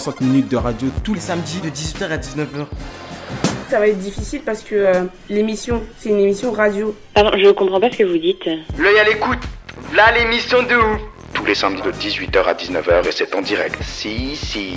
60 minutes de radio tous les samedi de 18h à 19h. Ça va être difficile parce que euh, l'émission, c'est une émission radio. Pardon, je comprends pas ce que vous dites. L'œil à l'écoute. Là l'émission de ouf. tous les samedis de 18h à 19h et c'est en direct. Si, si.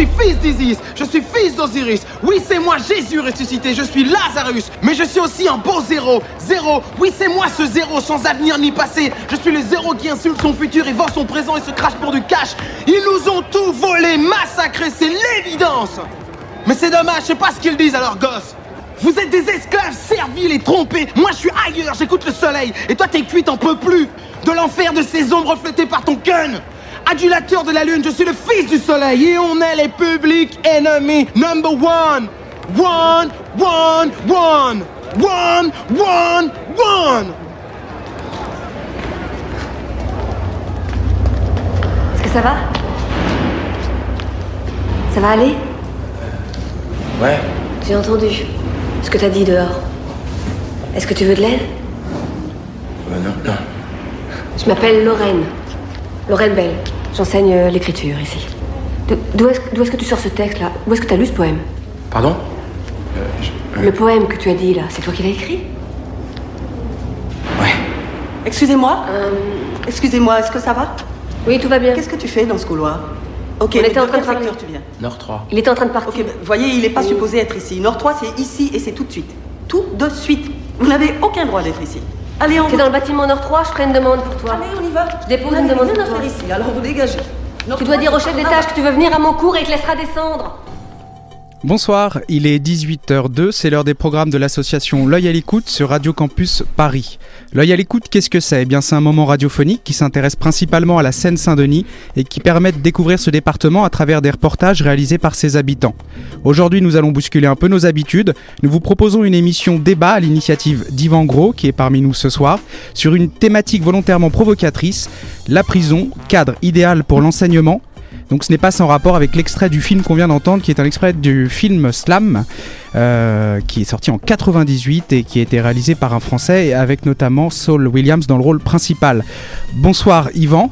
Je suis fils d'Isis, je suis fils d'Osiris. Oui, c'est moi Jésus ressuscité, je suis Lazarus. Mais je suis aussi un beau zéro. Zéro, oui, c'est moi ce zéro sans avenir ni passé. Je suis le zéro qui insulte son futur et vend son présent et se crache pour du cash. Ils nous ont tout volé, massacré, c'est l'évidence. Mais c'est dommage, c'est pas ce qu'ils disent à leurs gosses. Vous êtes des esclaves serviles et trompés. Moi, je suis ailleurs, j'écoute le soleil. Et toi, t'es cuit, t'en peux plus. De l'enfer de ces ombres reflétées par ton gun. Adulateur de la lune, je suis le fils du soleil. Et on est les publics ennemis. Number one. One, one, one. One, one, one. Est-ce que ça va? Ça va aller? Ouais. J'ai entendu ce que t'as dit dehors. Est-ce que tu veux de l'aide? Ouais, non, non. Je m'appelle Lorraine. Lorraine Bell. J'enseigne euh, l'écriture ici. D'où est-ce que tu sors ce texte-là? Où est-ce que t'as lu ce poème? Pardon? Euh, je- Le poème que tu as dit là, c'est toi qui l'as écrit? Ouais. Excusez-moi Euh, Excusez-moi, est-ce que ça va? Oui, tout va bien. Qu'est-ce que tu fais dans ce couloir? Ok, On était en de train de parler. tu viens? Nord 3. Il était en train de partir. Ok, bah, voyez, il n'est pas supposé être ici. Nord 3, c'est ici et c'est tout de suite. Tout de suite. Vous n'avez aucun droit d'être ici. Allez, on T'es dans le bâtiment Nord 3, je ferai une demande pour toi. Allez, on y va. Je dépose une demande pour toi. ici, alors vous dégagez. Tu dois 3, dire au chef d'étage que tu veux venir à mon cours et il te laissera descendre. Bonsoir, il est 18h02, c'est l'heure des programmes de l'association L'œil à l'écoute sur Radio Campus Paris. L'œil à l'écoute, qu'est-ce que c'est? Eh bien, c'est un moment radiophonique qui s'intéresse principalement à la Seine-Saint-Denis et qui permet de découvrir ce département à travers des reportages réalisés par ses habitants. Aujourd'hui, nous allons bousculer un peu nos habitudes. Nous vous proposons une émission débat à l'initiative d'Yvan Gros, qui est parmi nous ce soir, sur une thématique volontairement provocatrice, la prison, cadre idéal pour l'enseignement, donc ce n'est pas sans rapport avec l'extrait du film qu'on vient d'entendre, qui est un extrait du film Slam, euh, qui est sorti en 98 et qui a été réalisé par un Français, avec notamment Saul Williams dans le rôle principal. Bonsoir Yvan.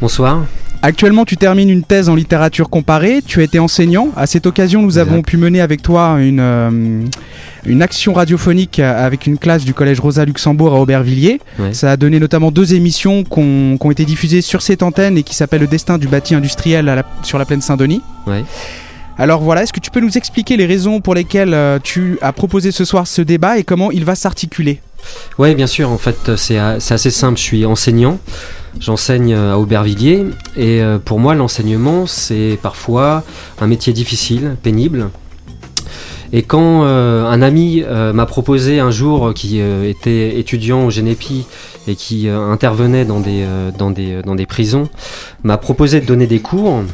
Bonsoir. Actuellement, tu termines une thèse en littérature comparée. Tu as été enseignant. À cette occasion, nous avons pu mener avec toi une, euh, une action radiophonique avec une classe du collège Rosa Luxembourg à Aubervilliers. Ouais. Ça a donné notamment deux émissions qui ont été diffusées sur cette antenne et qui s'appellent Le destin du bâti industriel à la- sur la plaine Saint-Denis. Ouais. Alors voilà, est-ce que tu peux nous expliquer les raisons pour lesquelles euh, tu as proposé ce soir ce débat et comment il va s'articuler? Ouais, bien sûr. En fait, c'est assez simple. Je suis enseignant. J'enseigne euh, à Aubervilliers. Et euh, pour moi, l'enseignement, c'est parfois un métier difficile, pénible. Et quand euh, un ami m'a proposé un jour, qui était étudiant au Génépi et qui intervenait dans des, dans, des, dans des prisons, m'a proposé de donner des cours,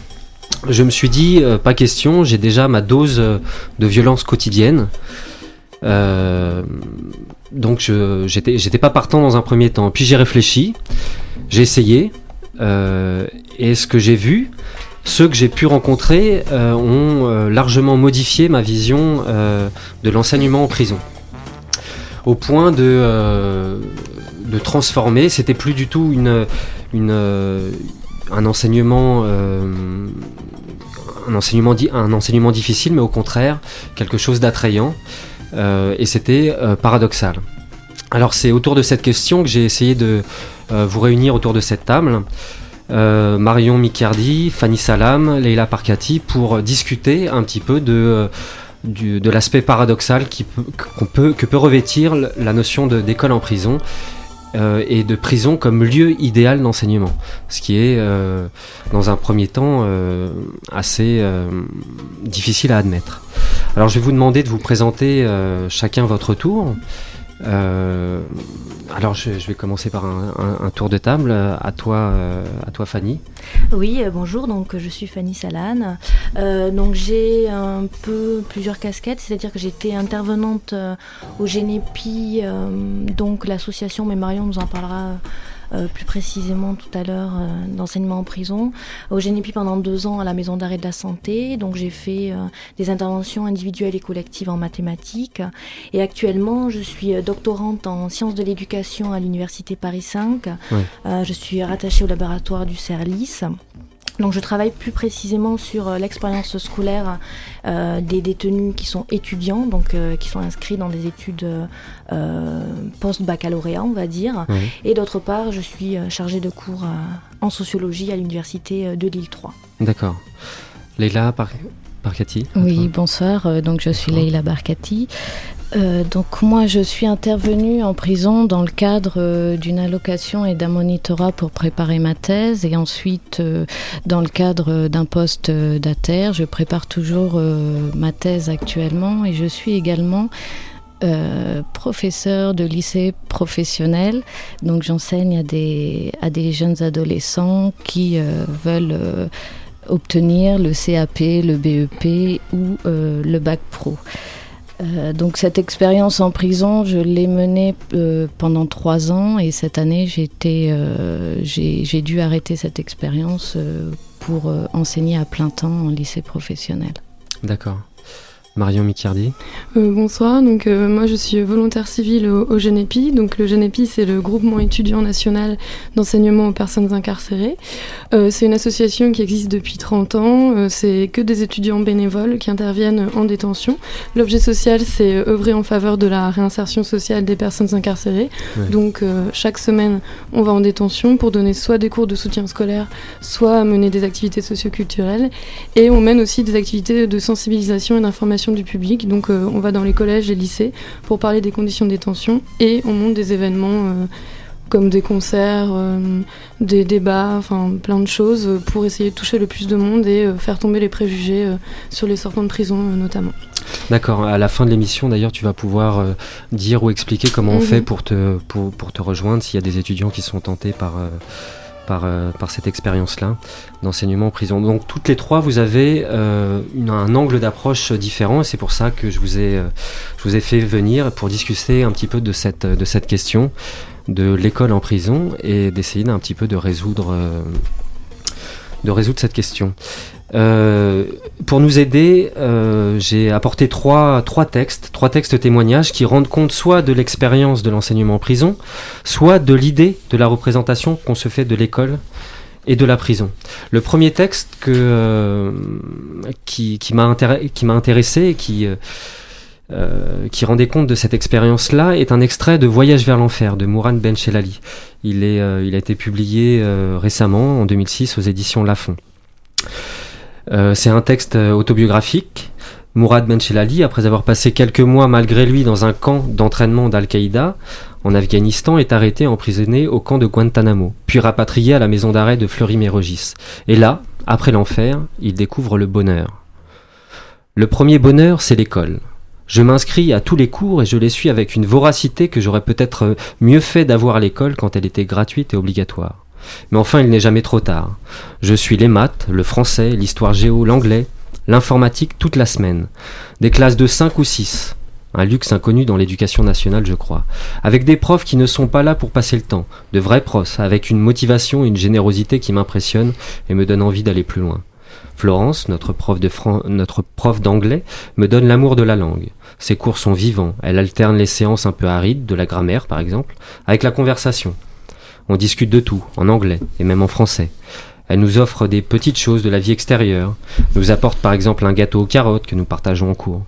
je me suis dit, pas question, j'ai déjà ma dose de violence quotidienne. Donc j'étais pas partant dans un premier temps. Puis j'ai réfléchi, j'ai essayé, euh, et ce que j'ai vu, ceux que j'ai pu rencontrer euh, ont euh, largement modifié ma vision de l'enseignement en prison. Au point de, de transformer, c'était plus du tout une, un enseignement. un enseignement, un enseignement difficile, mais au contraire, quelque chose d'attrayant. Euh, et c'était euh, paradoxal. Alors c'est autour de cette question que j'ai essayé de euh, vous réunir autour de cette table. Marion Micardi, Fanny Salam, Leila Parkati pour discuter un petit peu de, l'aspect paradoxal que peut revêtir la notion d'école en prison et de prison comme lieu idéal d'enseignement. Ce qui est, dans un premier temps, assez difficile à admettre. Alors je vais vous demander de vous présenter euh, chacun votre tour Euh, alors je, vais commencer par un, tour de table. À toi, euh, Fanny. Oui, bonjour, donc je suis Fanny Salane. Donc j'ai un peu plusieurs casquettes, c'est-à-dire que j'étais intervenante au Génépi, donc l'association, mais Marion nous en parlera euh, plus précisément tout à l'heure, euh, d'enseignement en prison. Au Génépi pendant deux ans à la Maison d'arrêt de la santé, donc j'ai fait euh, des interventions individuelles et collectives en mathématiques. Et actuellement, je suis euh, doctorante en sciences de l'éducation à l'Université Paris 5. Oui. Euh, je suis rattachée au laboratoire du CERLIS. Donc je travaille plus précisément sur euh, l'expérience scolaire euh, des détenus qui sont étudiants, donc euh, qui sont inscrits dans des études euh, post-baccalauréat, on va dire. Et d'autre part, je suis chargée de cours en sociologie à l'université de Lille 3. D'accord. Leila Par Parcati. à Oui, bonsoir. euh, Donc je suis Leila Barkati. Euh, donc moi je suis intervenue en prison dans le cadre euh, d'une allocation et d'un monitorat pour préparer ma thèse et ensuite euh, dans le cadre d'un poste d'ATER. Je prépare toujours ma thèse actuellement et je suis également professeur de lycée professionnel. Donc j'enseigne à des, à des jeunes adolescents qui veulent obtenir le CAP, le BEP ou euh, le bac pro. Euh, donc cette expérience en prison, je l'ai menée euh, pendant trois ans et cette année j'ai dû arrêter cette expérience pour enseigner à plein temps en lycée professionnel. D'accord. Marion Micardi. Euh, bonsoir, donc euh, moi je suis volontaire civile au, au GENEPI. Donc le GENEPI c'est le groupement étudiant national d'enseignement aux personnes incarcérées. Euh, c'est une association qui existe depuis 30 ans. Euh, c'est que des étudiants bénévoles qui interviennent en détention. L'objet social c'est œuvrer en faveur de la réinsertion sociale des personnes incarcérées. Ouais. Donc chaque semaine on va en détention pour donner soit des cours de soutien scolaire, soit mener des activités socioculturelles. Et on mène aussi des activités de sensibilisation et d'information du public. Donc euh, on va dans les collèges et lycées pour parler des conditions de détention et on monte des événements euh, comme des concerts, euh, des débats, enfin plein de choses pour essayer de toucher le plus de monde et faire tomber les préjugés sur les sortants de prison notamment. D'accord. À la fin de l'émission, d'ailleurs, tu vas pouvoir euh, dire ou expliquer comment on Mhm. fait pour te, pour, pour te rejoindre s'il y a des étudiants qui sont tentés par, euh, par, euh, par cette expérience-là d'enseignement en prison. Donc, toutes les trois, vous avez euh, un angle d'approche différent et c'est pour ça que je vous, ai, euh, je vous ai fait venir pour discuter un petit peu de cette, de cette question de l'école en prison et d'essayer d'un petit peu de résoudre, de résoudre cette question. Euh, pour nous aider, euh, j'ai apporté trois, trois textes, trois textes témoignages qui rendent compte soit de l'expérience de l'enseignement en prison, soit de l'idée de la représentation qu'on se fait de l'école et de la prison. Le premier texte que, euh, qui, qui m'a intéressé et qui, euh, euh, qui rendait compte de cette expérience-là est un extrait de Voyage vers l'enfer de Mourad Benchelali. Il, est, il a été publié récemment, en 2006, aux éditions Lafon. Euh, c'est un texte euh, autobiographique. Mourad Benchelali, après avoir passé quelques mois malgré lui dans un camp d'entraînement d'Al-Qaïda en Afghanistan, est arrêté emprisonné au camp de Guantanamo, puis rapatrié à la maison d'arrêt de Fleury-Mérogis. Et là, après l'enfer, il découvre le bonheur. Le premier bonheur, c'est l'école. Je m'inscris à tous les cours et je les suis avec une voracité que j'aurais peut-être euh, mieux fait d'avoir à l'école quand elle était gratuite et obligatoire. Mais enfin, il n'est jamais trop tard. Je suis les maths, le français, l'histoire géo, l'anglais, l'informatique toute la semaine. Des classes de 5 ou 6. Un luxe inconnu dans l'éducation nationale, je crois. Avec des profs qui ne sont pas là pour passer le temps. De vrais profs, avec une motivation et une générosité qui m'impressionnent et me donnent envie d'aller plus loin. Florence, notre prof de notre prof d'anglais, me donne l'amour de la langue. Ses cours sont vivants. Elle alterne les séances un peu arides, de la grammaire par exemple, avec la conversation. On discute de tout, en anglais et même en français. Elle nous offre des petites choses de la vie extérieure, nous apporte par exemple un gâteau aux carottes que nous partageons en cours.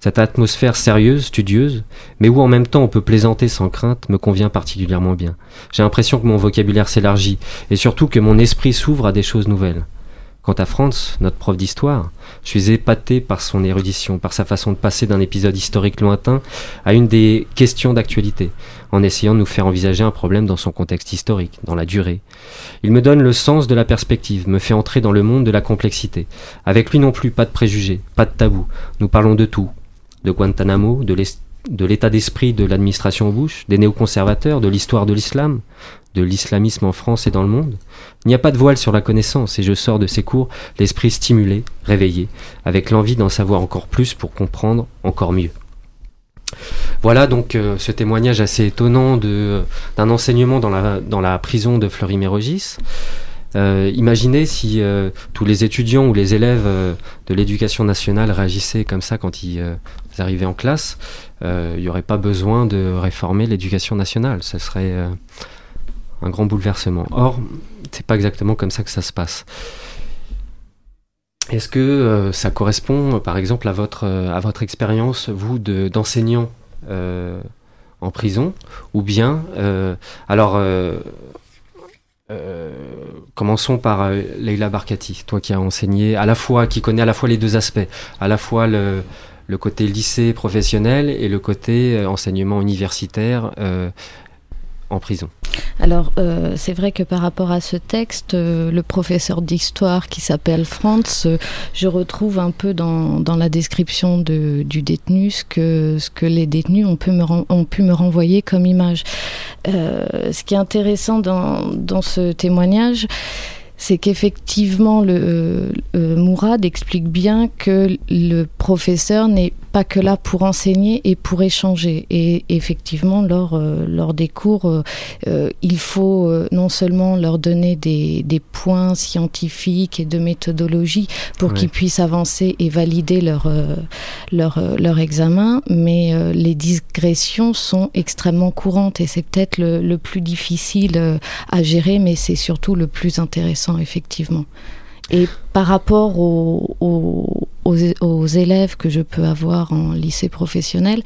Cette atmosphère sérieuse, studieuse, mais où en même temps on peut plaisanter sans crainte, me convient particulièrement bien. J'ai l'impression que mon vocabulaire s'élargit, et surtout que mon esprit s'ouvre à des choses nouvelles. Quant à Franz, notre prof d'histoire, je suis épaté par son érudition, par sa façon de passer d'un épisode historique lointain à une des questions d'actualité, en essayant de nous faire envisager un problème dans son contexte historique, dans la durée. Il me donne le sens de la perspective, me fait entrer dans le monde de la complexité. Avec lui non plus, pas de préjugés, pas de tabous. Nous parlons de tout. De Guantanamo, de l'état d'esprit de l'administration Bush, des néoconservateurs, de l'histoire de l'islam, de l'islamisme en France et dans le monde. Il n'y a pas de voile sur la connaissance et je sors de ces cours l'esprit stimulé, réveillé, avec l'envie d'en savoir encore plus pour comprendre encore mieux. Voilà donc euh, ce témoignage assez étonnant d'un enseignement dans la, prison de Fleury-Mérogis. Euh, imaginez si euh, tous les étudiants ou les élèves de l'éducation nationale réagissaient comme ça quand ils, arrivaient en classe. Il n'y aurait pas besoin de réformer l'éducation nationale. Ce serait un grand bouleversement. Or, c'est pas exactement comme ça que ça se passe. Est-ce que euh, ça correspond, par exemple, à votre, votre expérience, vous, d'enseignant euh, en prison? Ou bien, euh, alors, commençons par Leila Barkati, toi qui as enseigné, à la fois, qui connaît à la fois les deux aspects, à la fois le, le côté lycée professionnel et le côté enseignement universitaire prison. Alors, euh, c'est vrai que par rapport à ce texte, euh, le professeur d'histoire qui s'appelle Franz, euh, je retrouve un peu dans, dans la description de, du détenu ce que, ce que les détenus ont pu me, ont pu me renvoyer comme image. ce qui est intéressant dans, dans ce témoignage, c'est qu'effectivement, le Mourad explique bien que le professeur n'est pas que là pour enseigner et pour échanger. Et effectivement, lors, euh, lors des cours, euh, euh, il faut non seulement leur donner des, des, points scientifiques et de méthodologie pour qu'ils puissent avancer et valider leur, leur, leur examen, mais les digressions sont extrêmement courantes et c'est peut-être le, le, plus difficile à gérer, mais c'est surtout le plus intéressant, effectivement. Et par rapport aux, aux, élèves que je peux avoir en lycée professionnel,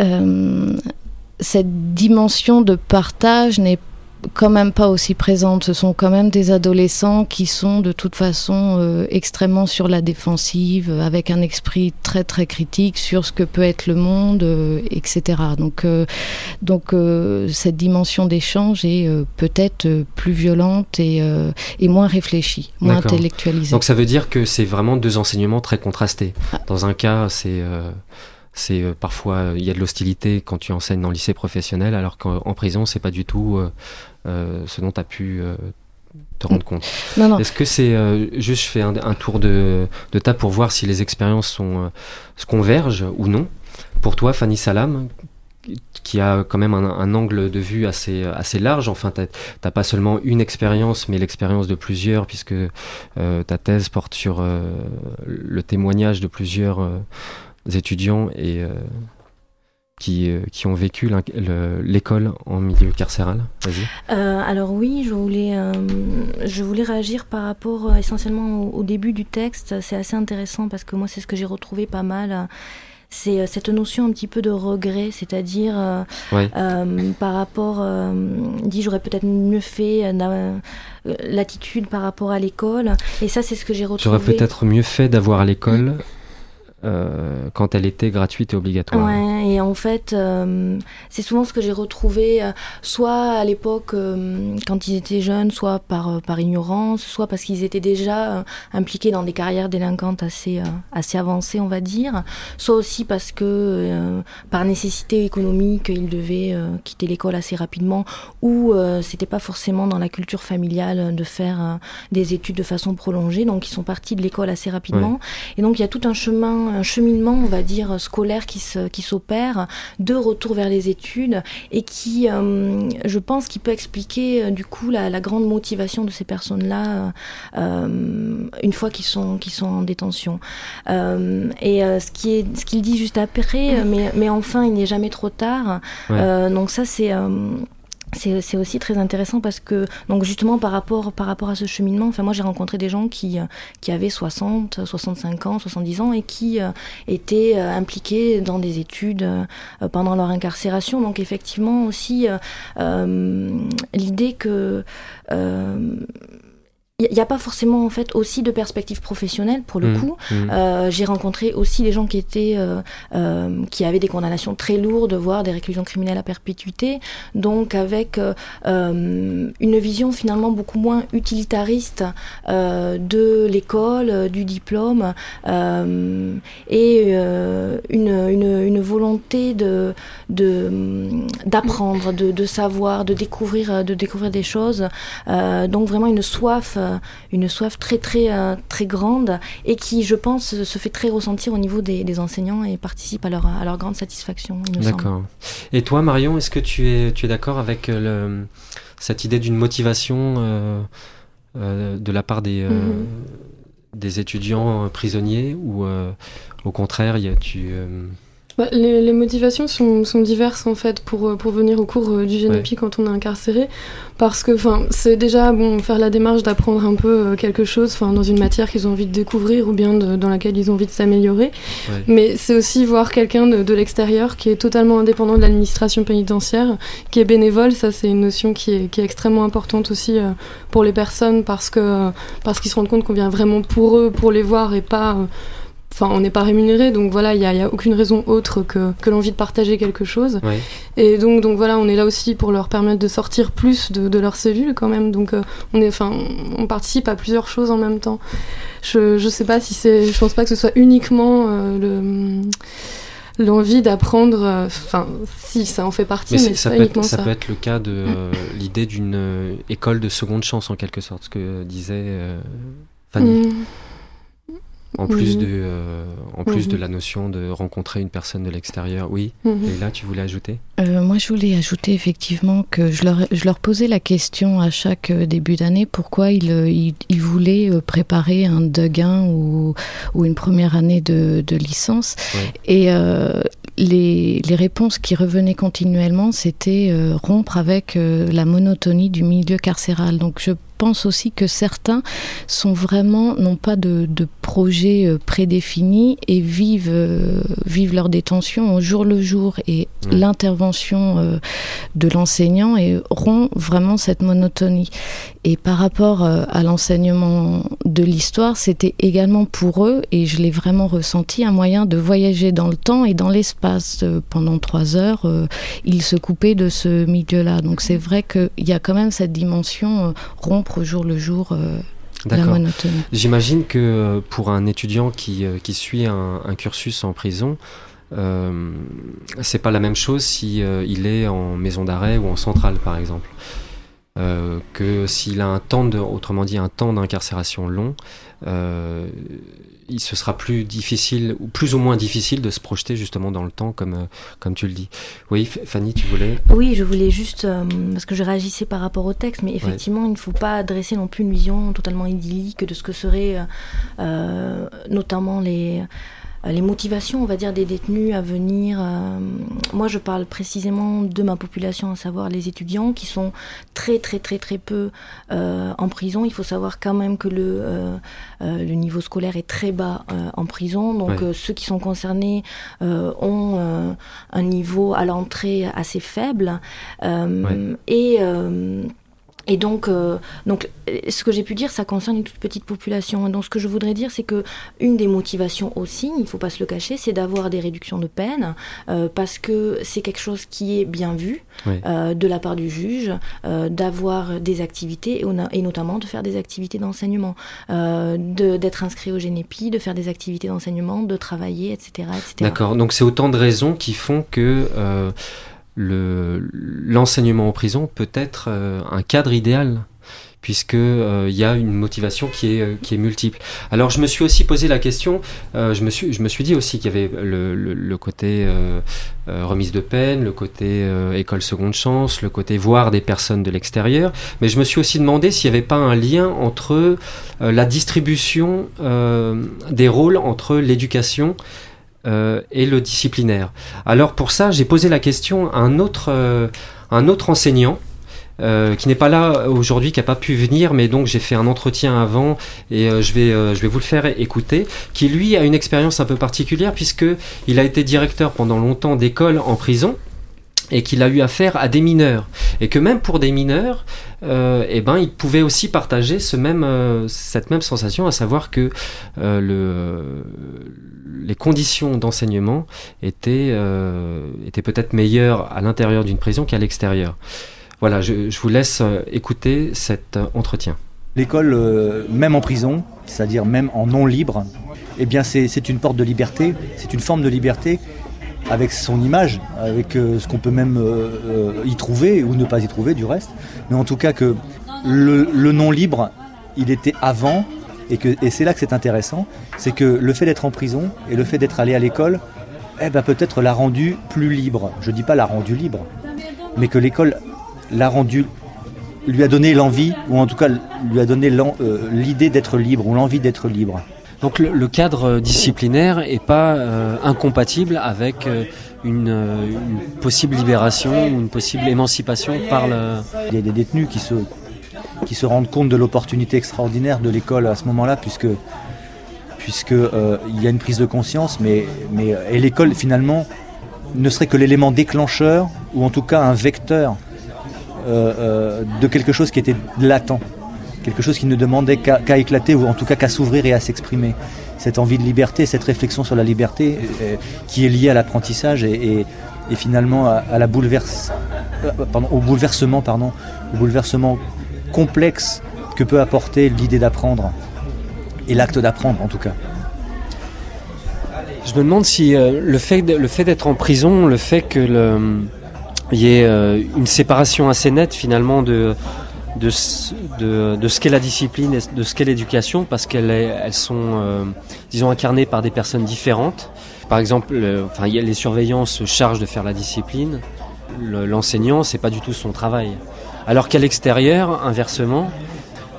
euh, cette dimension de partage n'est quand même pas aussi présente. Ce sont quand même des adolescents qui sont de toute façon euh, extrêmement sur la défensive, avec un esprit très très critique sur ce que peut être le monde, euh, etc. Donc, euh, donc cette dimension d'échange est peut-être plus violente et, et, moins réfléchie, moins intellectualisée. Donc ça veut dire que c'est vraiment deux enseignements très contrastés. Ah. Dans un cas, c'est c'est euh, parfois il y a de l'hostilité quand tu enseignes dans le lycée professionnel, alors qu'en prison c'est pas du tout euh, ce dont tu as pu te rendre compte. Est-ce que c'est juste je fais un, tour de, de table pour voir si les expériences sont se convergent ou non Pour toi, Fanny Salam, qui a quand même un, angle de vue assez, assez large. Enfin, tu n'as pas seulement une expérience, mais l'expérience de plusieurs, puisque ta thèse porte sur le témoignage de plusieurs étudiants et euh, qui, euh, qui, ont vécu l'école en milieu carcéral euh, Alors oui, je voulais, je voulais réagir par rapport essentiellement au, début du texte. C'est assez intéressant parce que moi, c'est ce que j'ai retrouvé pas mal. C'est cette notion un petit peu de regret, c'est-à-dire par rapport, dit j'aurais peut-être mieux fait l'attitude par rapport à l'école. Et ça, c'est ce que j'ai retrouvé. J'aurais peut-être mieux fait d'avoir à l'école. Euh, quand elle était gratuite et obligatoire. Ouais, et en fait, euh, c'est souvent ce que j'ai retrouvé, euh, soit à l'époque quand ils étaient jeunes, soit par, par ignorance, soit parce qu'ils étaient déjà impliqués dans des carrières délinquantes assez, assez avancées, on va dire, soit aussi parce que par nécessité économique, ils devaient quitter l'école assez rapidement, ou c'était pas forcément dans la culture familiale de faire des études de façon prolongée, donc ils sont partis de l'école assez rapidement. Et donc il y a tout un chemin un cheminement, on va dire, scolaire qui s'opère de retour vers les études et qui, euh, je pense, qui peut expliquer euh, du coup la, grande motivation de ces personnes-là euh, une fois qu'ils sont, sont en détention. et ce qui est, ce qu'il dit juste après, mais, mais enfin, il n'est jamais trop tard. donc ça, c'est c'est aussi très intéressant parce que, donc justement, par rapport, par rapport à ce cheminement, enfin, moi j'ai rencontré des gens qui, qui avaient 60, 65 ans, 70 ans et qui euh, étaient euh, impliqués dans des études euh, pendant leur incarcération. Donc, effectivement, aussi, l'idée que il n'y a pas forcément en fait aussi de perspective professionnelle pour le Mmh, coup. mmh. Euh, J'ai rencontré aussi des gens qui étaient euh, euh, qui avaient des condamnations très lourdes, voire des réclusions criminelles à perpétuité, donc avec euh, une vision finalement beaucoup moins utilitariste de l'école, du diplôme et une, une, une volonté de d'apprendre, de, de savoir, de découvrir, de découvrir des choses. Donc vraiment une soif, une soif très très euh, très grande et qui, je pense, se fait très ressentir au niveau des, des enseignants et participe à leur à leur grande satisfaction. D'accord. Et toi, Marion, est-ce que tu es, tu es d'accord avec euh, le, cette idée d'une motivation euh, euh, de la part des, euh, Mhm. des étudiants euh, prisonniers ou euh, au contraire, y a, tu... Bah, les, les motivations sont, sont diverses en fait pour, euh, pour venir au cours euh, du GNEPI quand on est incarcéré. Parce que enfin c'est déjà bon faire la démarche d'apprendre un peu euh, quelque chose enfin dans une matière qu'ils ont envie de découvrir ou bien de- dans laquelle ils ont envie de s'améliorer. Ouais. mais c'est aussi voir quelqu'un de, de l'extérieur qui est totalement indépendant de l'administration pénitentiaire qui est bénévole. Ça c'est une notion qui est, qui est extrêmement importante aussi pour les personnes parce que parce qu'ils se rendent compte qu'on vient vraiment pour eux pour les voir et pas Enfin, on n'est pas rémunéré, donc voilà, il n'y a, a aucune raison autre que, que l'envie de partager quelque chose. Ouais. Et donc, donc voilà, on est là aussi pour leur permettre de sortir plus de, de leur cellule quand même. Donc euh, on est, enfin, on participe à plusieurs choses en même temps. Je, je sais pas si c'est, je pense pas que ce soit uniquement euh, le l'envie d'apprendre. euh, Enfin, si ça en fait partie, Mais ça, pas peut uniquement être, ça ça. peut être le cas de euh, l'idée d'une euh, école de seconde chance en quelque sorte, ce que disait Fanny. Mm. En plus, Mhm. de, euh, en plus de Mhm. la notion de rencontrer une personne de l'extérieur. Oui, Mhm. et là tu voulais ajouter? Euh, moi, je voulais ajouter effectivement que je leur, je leur posais la question à chaque euh, début d'année pourquoi ils, euh, ils, ils voulaient euh, préparer un Deguin ou, ou une première année de, de licence. Et euh, les, les réponses qui revenaient continuellement, c'était euh, rompre avec euh, la monotonie du milieu carcéral. Donc, je pense aussi que certains sont vraiment, n'ont pas de, de projet euh, prédéfini et vivent, euh, vivent leur détention au jour le jour. Et Ouais. l'intervention euh, de l'enseignant et rompt vraiment cette monotonie. Et par rapport à l'enseignement de l'histoire, c'était également pour eux, et je l'ai vraiment ressenti, un moyen de voyager dans le temps et dans l'espace. Pendant trois heures, ils se coupaient de ce milieu-là. Donc c'est vrai qu'il y a quand même cette dimension euh, au jour le jour. euh, la monotonie. J'imagine que euh, pour un étudiant qui, euh, qui suit un, un cursus en prison, euh, c'est pas la même chose si euh, il est en maison d'arrêt ou en centrale, par exemple. Euh, que s'il a un temps de, autrement dit, un temps d'incarcération long, il se sera plus difficile ou plus ou moins difficile de se projeter justement dans le temps, comme euh, comme tu le dis. Oui, Fanny, tu voulais? Oui, je voulais juste, euh, parce que je réagissais par rapport au texte, mais effectivement, il ne faut pas dresser non plus une vision totalement idyllique de ce que seraient euh, euh, notamment les, les motivations, on va dire, des détenus à venir. euh, moi, je parle précisément de ma population, à savoir les étudiants qui sont très, très, très, très peu euh, en prison. Il faut savoir quand même que le, euh, euh, le niveau scolaire est très bas euh, en prison, donc Ouais. euh, ceux qui sont concernés euh, ont euh, un niveau à l'entrée assez faible. Euh, Et. Euh, et donc, euh, donc, euh, ce que j'ai pu dire, ça concerne une toute petite population. Donc, ce que je voudrais dire, c'est que une des motivations aussi, il ne faut pas se le cacher, c'est d'avoir des réductions de peine, euh, parce que c'est quelque chose qui est bien vu Oui. euh, de la part du juge, euh, d'avoir des activités et, on a- et notamment de faire des activités d'enseignement, euh, de- d'être inscrit au GNEPI, de faire des activités d'enseignement, de travailler, etc., etc. D'accord. Donc c'est autant de raisons qui font que le l'enseignement en prison peut être euh, un cadre idéal puisque euh, il y a une motivation qui est euh, qui est multiple. Alors je me suis aussi posé la question, euh, je me suis je me suis dit aussi qu'il y avait le, le, le côté euh, remise de peine, le côté école seconde chance, le côté voir des personnes de l'extérieur, mais je me suis aussi demandé s'il n'y avait pas un lien entre la distribution des rôles entre l'éducation euh, et le disciplinaire. Alors pour ça, j'ai posé la question à un autre, euh, un autre enseignant. euh, qui n'est pas là aujourd'hui, qui n'a pas pu venir, mais donc j'ai fait un entretien avant et euh, je, vais, euh, je vais vous le faire écouter, qui lui a une expérience un peu particulière puisque il a été directeur pendant longtemps d'école en prison et qu'il a eu affaire à des mineurs. Et que même pour des mineurs euh, eh ben il pouvait aussi partager ce même euh, cette même sensation à savoir que euh, le les conditions d'enseignement étaient euh, étaient peut-être meilleures à l'intérieur d'une prison qu'à l'extérieur. Voilà je, vous laisse écouter cet entretien. L'école, même en prison, c'est-à-dire même en non libre, eh bien c'est une porte de liberté, c'est une forme de liberté avec son image, avec euh, ce qu'on peut même euh, euh, y trouver ou ne pas y trouver du reste. Mais en tout cas que le, non libre, il était avant, et, c'est là que c'est intéressant, c'est que le fait d'être en prison et le fait d'être allé à l'école, eh ben peut-être l'a rendu plus libre. Je dis pas l'a rendu libre, mais que l'école l'a rendu lui a donné l'envie, ou en tout cas lui a donné l'idée d'être libre, ou l'envie d'être libre. Donc le, cadre disciplinaire est pas euh, incompatible avec euh, une, euh, possible libération ou une possible émancipation par le... Il y a des détenus qui se, qui se rendent compte de l'opportunité extraordinaire de l'école à ce moment-là, puisque, euh, il y a une prise de conscience, mais, mais et l'école finalement ne serait que l'élément déclencheur, ou en tout cas un vecteur euh, euh, de quelque chose qui était latent, quelque chose qui ne demandait qu'à éclater, ou en tout cas qu'à s'ouvrir et à s'exprimer. Cette envie de liberté, cette réflexion sur la liberté, euh, qui est liée à l'apprentissage et, finalement à, la euh, au bouleversement, pardon, au bouleversement complexe que peut apporter l'idée d'apprendre et l'acte d'apprendre en tout cas. Je me demande si euh, le fait d'être en prison, le fait que il y ait une séparation assez nette finalement de de, de, de ce qu'est la discipline et de ce qu'est l'éducation parce qu'elles elles sont euh, disons incarnées par des personnes différentes. Par exemple, le- enfin les surveillants se chargent de faire la discipline, Le- l'enseignant c'est pas du tout son travail. Alors qu'à l'extérieur, inversement,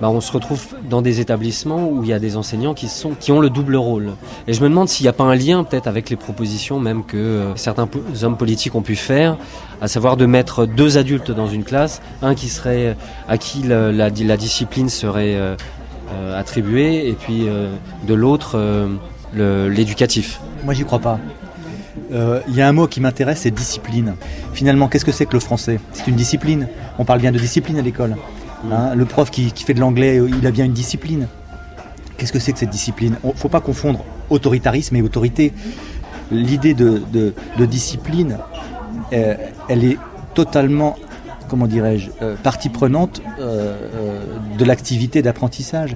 bah, on se retrouve dans des établissements où il y a des enseignants qui, sont, qui ont le double rôle. Et je me demande s'il n'y a pas un lien peut-être avec les propositions même que euh, certains hommes politiques ont pu faire, à savoir de mettre deux adultes dans une classe, un qui serait à qui la, discipline serait euh, euh, attribuée, et puis euh, de l'autre euh, l'éducatif. Moi j'y crois pas. Euh, Il y a un mot qui m'intéresse, c'est discipline. Finalement, qu'est-ce que c'est que le français? C'est une discipline. On parle bien de discipline à l'école. Hein, le prof qui, fait de l'anglais, il a bien une discipline. Qu'est-ce que c'est que cette discipline Il ne faut pas confondre autoritarisme et autorité. L'idée de, discipline, euh, elle est totalement, comment dirais-je, euh, partie prenante euh, euh, de l'activité d'apprentissage.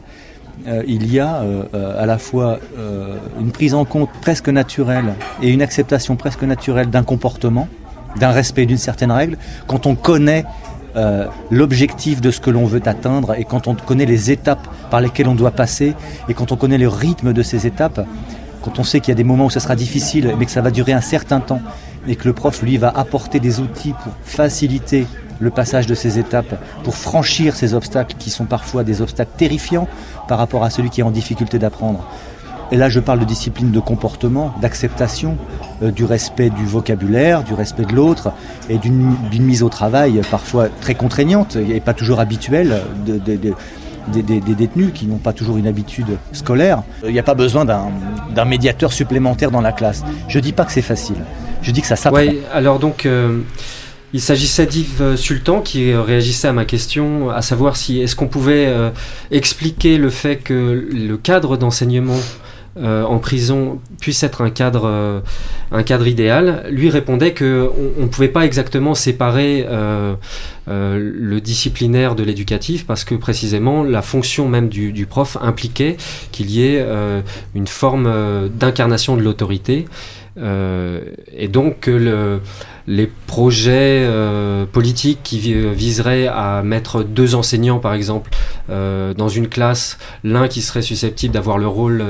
Euh, il y a euh, euh, à la fois euh, une prise en compte presque naturelle et une acceptation presque naturelle d'un comportement, d'un respect d'une certaine règle, quand on connaît euh, l'objectif de ce que l'on veut atteindre et quand on connaît les étapes par lesquelles on doit passer et quand on connaît le rythme de ces étapes, quand on sait qu'il y a des moments où ce sera difficile mais que ça va durer un certain temps et que le prof lui va apporter des outils pour faciliter le passage de ces étapes, pour franchir ces obstacles qui sont parfois des obstacles terrifiants par rapport à celui qui est en difficulté d'apprendre. Et là, je parle de discipline de comportement, d'acceptation, euh, du respect du vocabulaire, du respect de l'autre, et d'une mise au travail parfois très contraignante et pas toujours habituelle de, de- de- des, détenus qui n'ont pas toujours une habitude scolaire. Il n'y a pas besoin d'un médiateur supplémentaire dans la classe. Je dis pas que c'est facile. Je dis que ça s'apprend. Ouais, alors donc, euh, il s'agissait d'Yves Sultan qui réagissait à ma question, à savoir si est-ce qu'on pouvait euh, expliquer le fait que le cadre d'enseignement euh, en prison puisse être un cadre, euh, idéal. Lui répondait que on ne pouvait pas exactement séparer euh, le disciplinaire de l'éducatif parce que précisément la fonction même du, prof impliquait qu'il y ait une forme d'incarnation de l'autorité. Et donc que le, les projets politiques qui vi- viseraient à mettre deux enseignants, par exemple, dans une classe, l'un qui serait susceptible d'avoir le rôle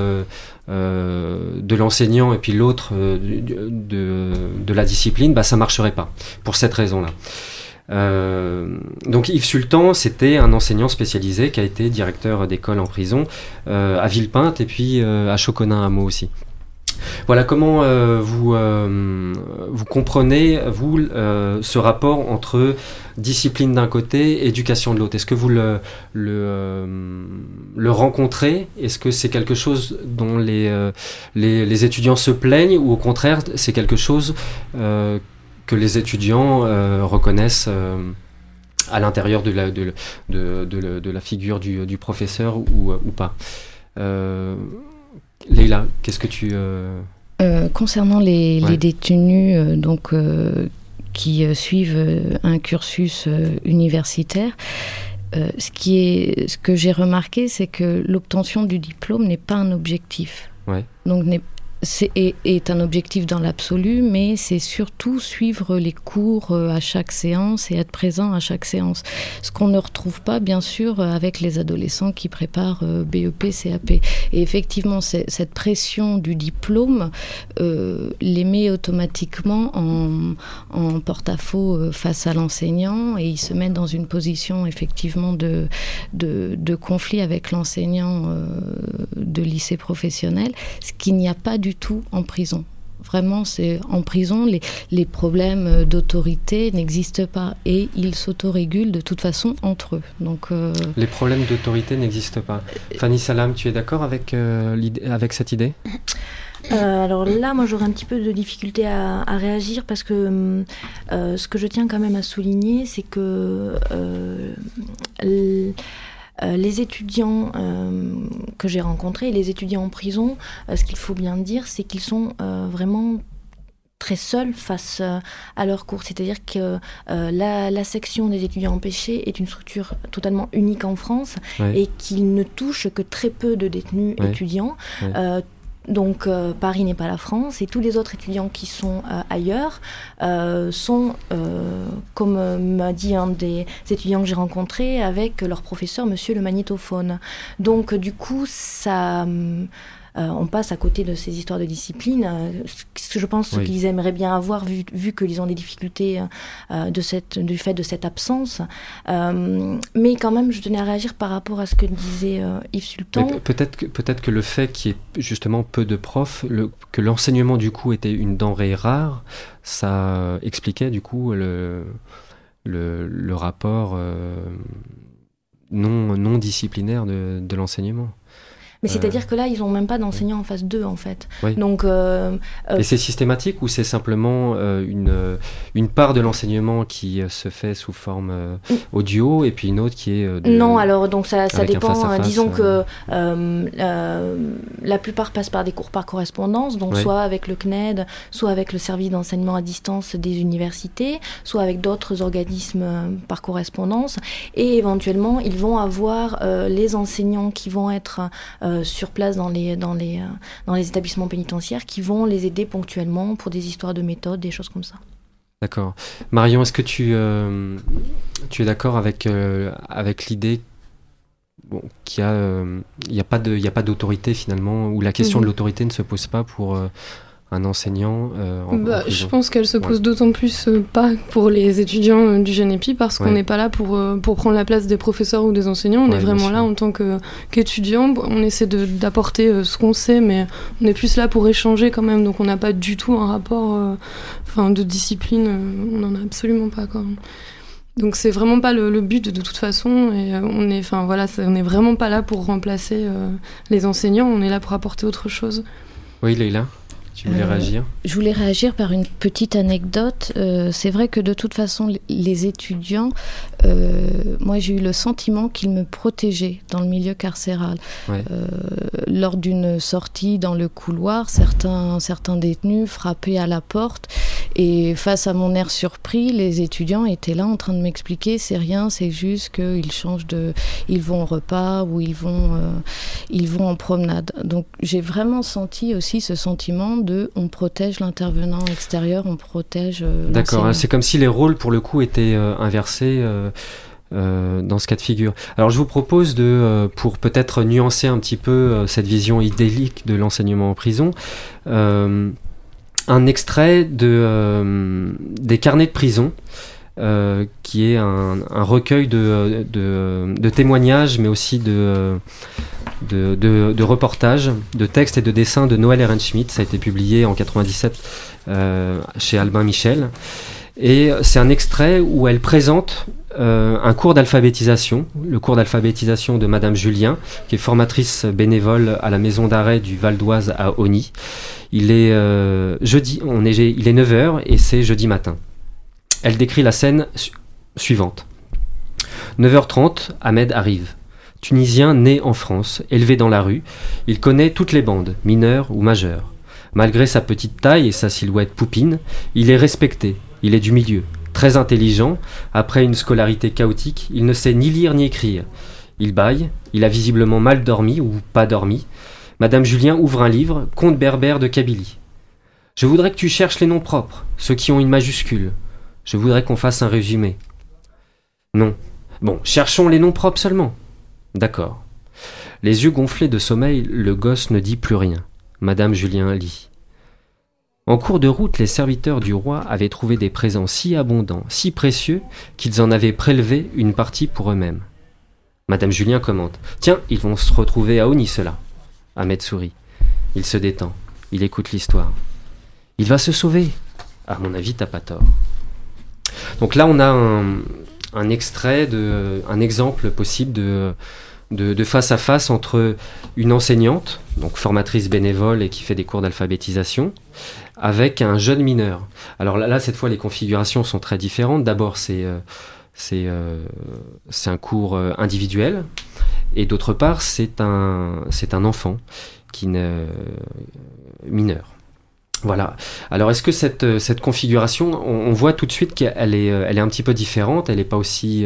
euh, de l'enseignant et puis l'autre euh, de, de la discipline, bah, ça marcherait pas, pour cette raison-là. Euh, donc Yves Sultan, c'était un enseignant spécialisé qui a été directeur d'école en prison à Villepinte et puis à Choconin Hameau aussi. Voilà comment euh, vous, euh, vous comprenez, vous, euh, ce rapport entre discipline d'un côté éducation de l'autre? Est-ce que vous le, rencontrez? Est-ce que c'est quelque chose dont les, étudiants se plaignent ou au contraire, c'est quelque chose que les étudiants reconnaissent à l'intérieur de la, figure du, professeur ou pas? Euh, Leïla, qu'est-ce que tu... Euh, concernant les, Ouais. les détenus euh, donc, euh, qui euh, suivent euh, un cursus euh, universitaire, euh, ce, qui est, ce que j'ai remarqué, c'est que l'obtention du diplôme n'est pas un objectif. Ouais. Donc n'est- c'est est, un objectif dans l'absolu, mais c'est surtout suivre les cours euh, à chaque séance et être présent à chaque séance. Ce qu'on ne retrouve pas, bien sûr, euh, avec les adolescents qui préparent euh, BEP, CAP. Et effectivement, cette pression du diplôme les met automatiquement en, porte-à-faux face à l'enseignant et ils se mettent dans une position effectivement de, conflit avec l'enseignant de lycée professionnel, ce qu'il n'y a pas du tout en prison. Vraiment, c'est en prison, les, les problèmes d'autorité n'existent pas et ils s'autorégulent de toute façon entre eux. Donc, euh, Les problèmes d'autorité n'existent pas. Fanny Salam, tu es d'accord avec, euh, l'idée- avec cette idée? Euh, alors là, moi, j'aurais un petit peu de difficulté à, à réagir parce que ce que je tiens quand même à souligner, c'est que les étudiants euh, que j'ai rencontrés, les étudiants en prison, euh, ce qu'il faut bien dire, c'est qu'ils sont euh, vraiment très seuls face euh, à leurs cours. C'est-à-dire que euh, la, la section des étudiants empêchés est une structure totalement unique en France Ouais. et qu'il ne touche que très peu de détenus Ouais. étudiants. Ouais. Euh, donc euh, Paris n'est pas la France et tous les autres étudiants qui sont euh, ailleurs euh, sont, comme m'a dit un des étudiants que j'ai rencontrés, avec leur professeur, monsieur le magnétophone. Donc du coup, ça... euh, on passe à côté de ces histoires de discipline. euh, ce que je pense Oui. qu'ils aimeraient bien avoir, vu, vu qu'ils ont des difficultés euh, de cette, du fait de cette absence. Mais quand même, je tenais à réagir par rapport à ce que disait Yves Sultan. Peut-être que, le fait qu'il y ait justement peu de profs, le- que l'enseignement du coup était une denrée rare, ça expliquait du coup le, le, le rapport euh, non, non disciplinaire de, de l'enseignement. Mais c'est-à-dire que là, ils n'ont même pas d'enseignants en face d'eux, en fait. Oui. Donc, euh, euh, Et c'est systématique ou c'est simplement euh, une, une part de l'enseignement qui se fait sous forme audio et puis une autre qui est de- Non, alors donc ça, ça dépend. euh, disons que la plupart passent par des cours par correspondance, donc soit avec le CNED, soit avec le service d'enseignement à distance des universités, soit avec d'autres organismes par correspondance. Et éventuellement, ils vont avoir euh, les enseignants qui vont être euh, sur place dans les, dans, les, euh, dans les établissements pénitentiaires, qui vont les aider ponctuellement pour des histoires de méthode, des choses comme ça. D'accord. Marion, est-ce que tu, euh, tu es d'accord avec, euh, avec l'idée bon, qu'il n'y a, euh, a pas d'autorité finalement, où la question Mhm. de l'autorité ne se pose pas pour euh, un enseignant euh, en, en Bah, je pense qu'elle se pose Ouais. d'autant plus euh, pas pour les étudiants euh, du Genepi parce qu'on Ouais. n'est pas là pour, euh, pour prendre la place des professeurs ou des enseignants. On Ouais, est vraiment là en tant qu'étudiants. on essaie d'apporter ce qu'on sait, mais on est plus là pour échanger quand même. Donc on n'a pas du tout un rapport enfin, de discipline. on n'en a absolument pas. Quoi. Donc c'est vraiment pas le, le but de, toute façon. Et on est, enfin voilà, on n'est vraiment pas là pour remplacer les enseignants. On est là pour apporter autre chose. Oui, Leïla, tu voulais Euh, réagir Je voulais réagir par une petite anecdote. Euh, c'est vrai que de toute façon, les- étudiants, euh, moi j'ai eu le sentiment qu'ils me protégeaient dans le milieu carcéral. Ouais. Lors d'une sortie dans le couloir, certains, certains détenus frappaient à la porte et face à mon air surpris, les étudiants étaient là en train de m'expliquer c'est rien, c'est juste qu'ils changent de. Ils vont au repas ou ils vont, euh, ils vont en promenade. Donc j'ai vraiment senti aussi ce sentiment de on protège l'intervenant extérieur, on protège. euh, D'accord, hein, c'est comme si les rôles pour le coup étaient euh, inversés euh, euh, dans ce cas de figure. Alors je vous propose de, euh, pour peut-être nuancer un petit peu cette vision idyllique de l'enseignement en prison, un extrait de, euh, des carnets de prison. euh, qui est un, recueil de, de, témoignages, mais aussi de, de reportages, de textes et de dessins de Noël Ehrenschmidt. Ça a été publié en 97 euh, chez Albin Michel. Et c'est un extrait où elle présente euh, un cours d'alphabétisation, le cours d'alphabétisation de Madame Julien, qui est formatrice bénévole à la maison d'arrêt du Val d'Oise à Ony. Il est euh, jeudi, on est, il est 9h et c'est jeudi matin. Elle décrit la scène su- suivante. 9h30, Ahmed arrive. Tunisien né en France, élevé dans la rue, il connaît toutes les bandes, mineures ou majeures. Malgré sa petite taille et sa silhouette poupine, il est respecté, il est du milieu. Très intelligent, après une scolarité chaotique, il ne sait ni lire ni écrire. Il baille, il a visiblement mal dormi ou pas dormi. Madame Julien ouvre un livre, Conte berbère de Kabylie. Je voudrais que tu cherches les noms propres, ceux qui ont une majuscule. Je voudrais qu'on fasse un résumé. Non. Bon, cherchons les noms propres seulement. D'accord. Les yeux gonflés de sommeil, le gosse ne dit plus rien. Madame Julien lit. En cours de route, les serviteurs du roi avaient trouvé des présents si abondants, si précieux, qu'ils en avaient prélevé une partie pour eux-mêmes. Madame Julien commente. Tiens, ils vont se retrouver à Oni, cela. Ahmed sourit. Il se détend. Il écoute l'histoire. Il va se sauver. À mon avis, t'as pas tort. Donc là, on a un, un extrait, de, un exemple possible de, de, face à face entre une enseignante, donc formatrice bénévole et qui fait des cours d'alphabétisation, avec un jeune mineur. Alors là, cette fois, les configurations sont très différentes. D'abord, c'est euh, euh, un cours euh, individuel, et d'autre part, c'est un enfant qui ne mineur. Voilà. Alors, est-ce que cette, configuration, on, voit tout de suite qu'elle est, elle est un petit peu différente, elle n'est pas aussi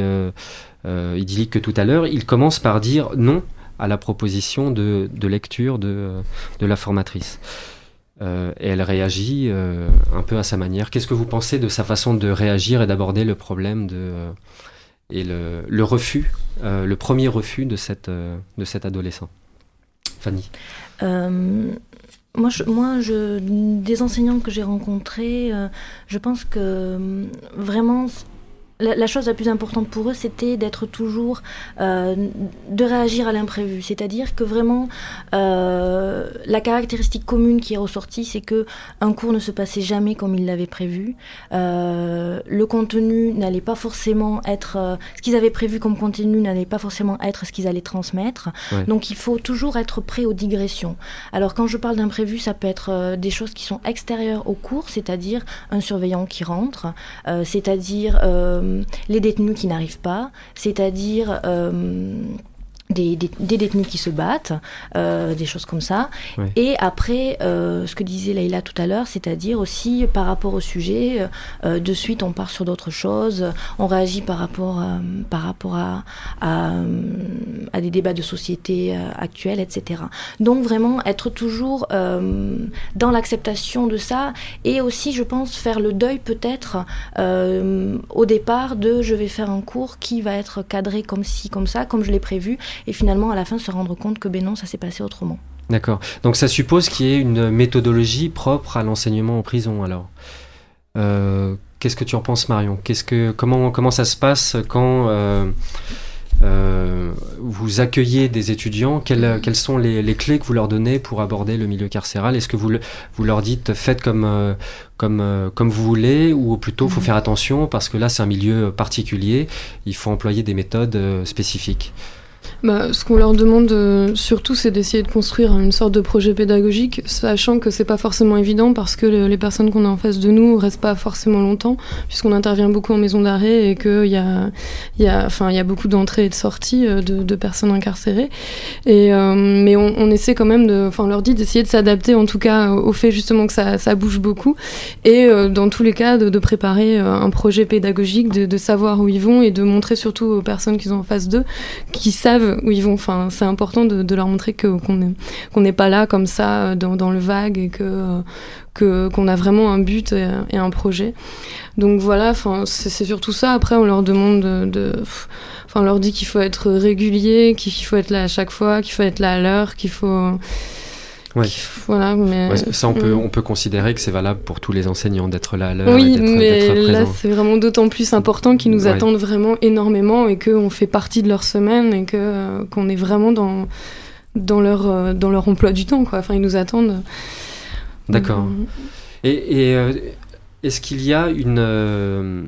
euh, que tout à l'heure. Il commence par dire non à la proposition de, lecture de, la formatrice. Euh, et elle réagit euh, un peu à sa manière. Qu'est-ce que vous pensez de sa façon de réagir et d'aborder le problème de, euh, et le, refus, le premier refus de, cet adolescent? Fanny moi, moi des enseignants que j'ai rencontrés, je pense que vraiment la, la chose la plus importante pour eux, c'était d'être toujours, euh, de réagir à l'imprévu. C'est-à-dire que vraiment, euh, la caractéristique commune qui est ressortie, c'est que un cours ne se passait jamais comme ils l'avaient prévu. Euh, le contenu n'allait pas forcément être, ce qu'ils avaient prévu comme contenu n'allait pas forcément être ce qu'ils allaient transmettre. Ouais. Donc il faut toujours être prêt aux digressions. Alors quand je parle d'imprévu, ça peut être des choses qui sont extérieures au cours, c'est-à-dire un surveillant qui rentre, c'est-à-dire les détenus qui n'arrivent pas, c'est-à-dire euh, des, des- des détenus qui se battent, euh, des choses comme ça. Et après, euh, ce que disait Leïla tout à l'heure, c'est-à-dire aussi par rapport au sujet, euh, de suite on part sur d'autres choses, on réagit par rapport, par rapport à, à, à des débats de société actuels, etc. Donc vraiment être toujours dans l'acceptation de ça et aussi, je pense, faire le deuil peut-être au départ de je vais faire un cours qui va être cadré comme ci, comme ça, comme je l'ai prévu, et finalement à la fin se rendre compte que ben non, ça s'est passé autrement. D'accord. Donc ça suppose qu'il y ait une méthodologie propre à l'enseignement en prison alors. Euh, Qu'est-ce que tu en penses Marion? Qu'est-ce que comment comment ça se passe quand euh, euh, vous accueillez des étudiants? Quelles, quelles sont les, les clés que vous leur donnez pour aborder le milieu carcéral? Est-ce que vous, le- vous leur dites faites comme comme comme vous voulez ou plutôt faut Mhm. faire attention parce que là c'est un milieu particulier, il faut employer des méthodes spécifiques? Bah, ce qu'on leur demande euh, surtout, c'est d'essayer de construire une sorte de projet pédagogique, sachant que c'est pas forcément évident parce que le- les personnes qu'on a en face de nous restent pas forcément longtemps, puisqu'on intervient beaucoup en maison d'arrêt et qu'il y a, y, a, y a beaucoup d'entrées et de sorties euh, de, personnes incarcérées. Euh, mais on, essaie quand même enfin, on leur dit d'essayer de s'adapter en tout cas au fait justement que ça, bouge beaucoup et dans tous les cas de, préparer un projet pédagogique, de, de savoir où ils vont et de montrer surtout aux personnes qu'ils ont en face d'eux qui savent où ils vont. Enfin, c'est important de, leur montrer qu'on est- qu'on n'est pas là comme ça euh, dans, le vague et que euh, que qu'on a vraiment un but et, et un projet. Donc voilà, enfin c'est surtout ça. Après, on leur demande de, de- enfin on leur dit qu'il faut être régulier, qu'il faut être là à chaque fois, qu'il faut être là à l'heure, qu'il faut Ouais. voilà. Mais Ouais, ça, on peut, Mm. on peut considérer que c'est valable pour tous les enseignants d'être là à l'heure et Oui, d'être mais là, c'est vraiment d'autant plus important qu'ils nous Ouais. attendent vraiment énormément et qu'on fait partie de leur semaine et que euh, qu'on est vraiment dans dans leur euh, dans leur emploi du temps quoi. Enfin, ils nous attendent. D'accord. Mm. Et, et, euh, est-ce qu'il y a une,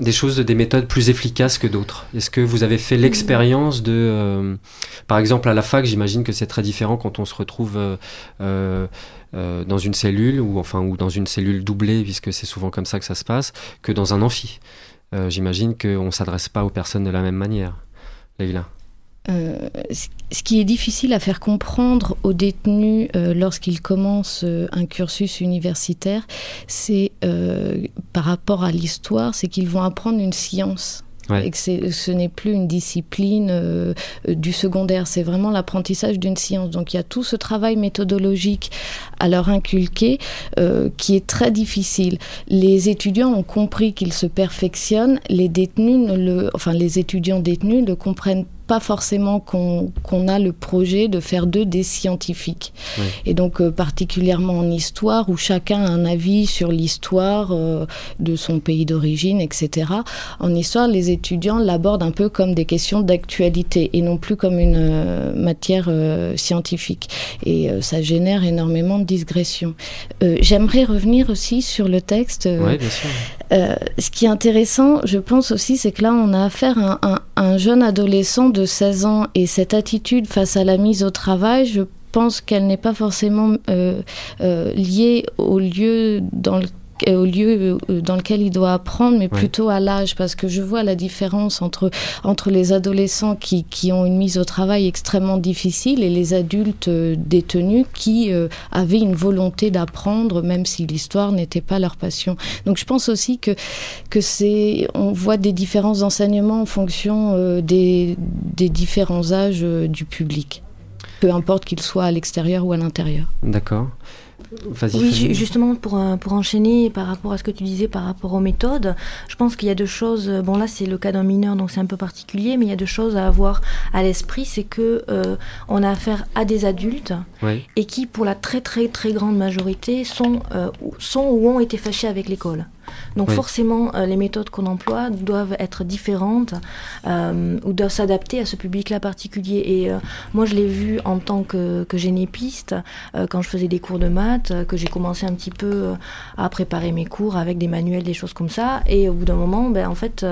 des choses, des méthodes plus efficaces que d'autres Est-ce que vous avez fait l'expérience de, euh, par exemple à la fac, j'imagine que c'est très différent quand on se retrouve euh, euh, euh, dans une cellule ou enfin ou dans une cellule doublée, puisque c'est souvent comme ça que ça se passe, que dans un amphi. Euh, j'imagine qu'on s'adresse pas aux personnes de la même manière. Leïla. Euh, ce- qui est difficile à faire comprendre aux détenus euh, lorsqu'ils commencent euh, un cursus universitaire, c'est par rapport à l'histoire, c'est qu'ils vont apprendre une science. Ouais. Et que ce n'est plus une discipline euh, du secondaire, c'est vraiment l'apprentissage d'une science. Donc il y a tout ce travail méthodologique à leur inculquer euh, qui est très difficile. Les étudiants ont compris qu'ils se perfectionnent, les détenus, ne le, enfin les étudiants détenus ne comprennent pas forcément qu'on qu'on a le projet de faire d'eux des scientifiques. Et donc euh, particulièrement en histoire, où chacun a un avis sur l'histoire euh, de son pays d'origine, etc. En histoire, les étudiants l'abordent un peu comme des questions d'actualité et non plus comme une euh, matière scientifique. Et ça génère énormément de digressions. J'aimerais revenir aussi sur le texte. Ouais, bien sûr. ce qui est intéressant, je pense aussi, c'est que là, on a affaire à un, un jeune adolescent de 16 ans et cette attitude face à la mise au travail, je pense qu'elle n'est pas forcément euh, euh, liée au lieu dans le euh, au lieu euh, dans lequel il doit apprendre, mais plutôt à l'âge, parce que je vois la différence entre, entre les adolescents qui, qui ont une mise au travail extrêmement difficile et les adultes euh, détenus qui euh, avaient une volonté d'apprendre, même si l'histoire n'était pas leur passion. Donc je pense aussi que, que c'est, on voit des différences d'enseignement en fonction euh, des, des différents âges euh, du public, peu importe qu'il soit à l'extérieur ou à l'intérieur. D'accord. Oui, justement, pour, euh, pour enchaîner par rapport à ce que tu disais par rapport aux méthodes, je pense qu'il y a deux choses. euh, Bon, là, c'est le cas d'un mineur, donc c'est un peu particulier, mais il y a deux choses à avoir à l'esprit. C'est que euh, on a affaire à des adultes et qui, pour la très, très, très grande majorité, sont, euh, sont ou ont été fâchés avec l'école. Donc Oui. forcément, euh, les méthodes qu'on emploie doivent être différentes euh, ou doivent s'adapter à ce public-là particulier. Et euh, moi, je l'ai vu en tant que, que génépiste, euh, quand je faisais des cours de maths, que j'ai commencé un petit peu à préparer mes cours avec des manuels, des choses comme ça. Et au bout d'un moment, ben, en fait,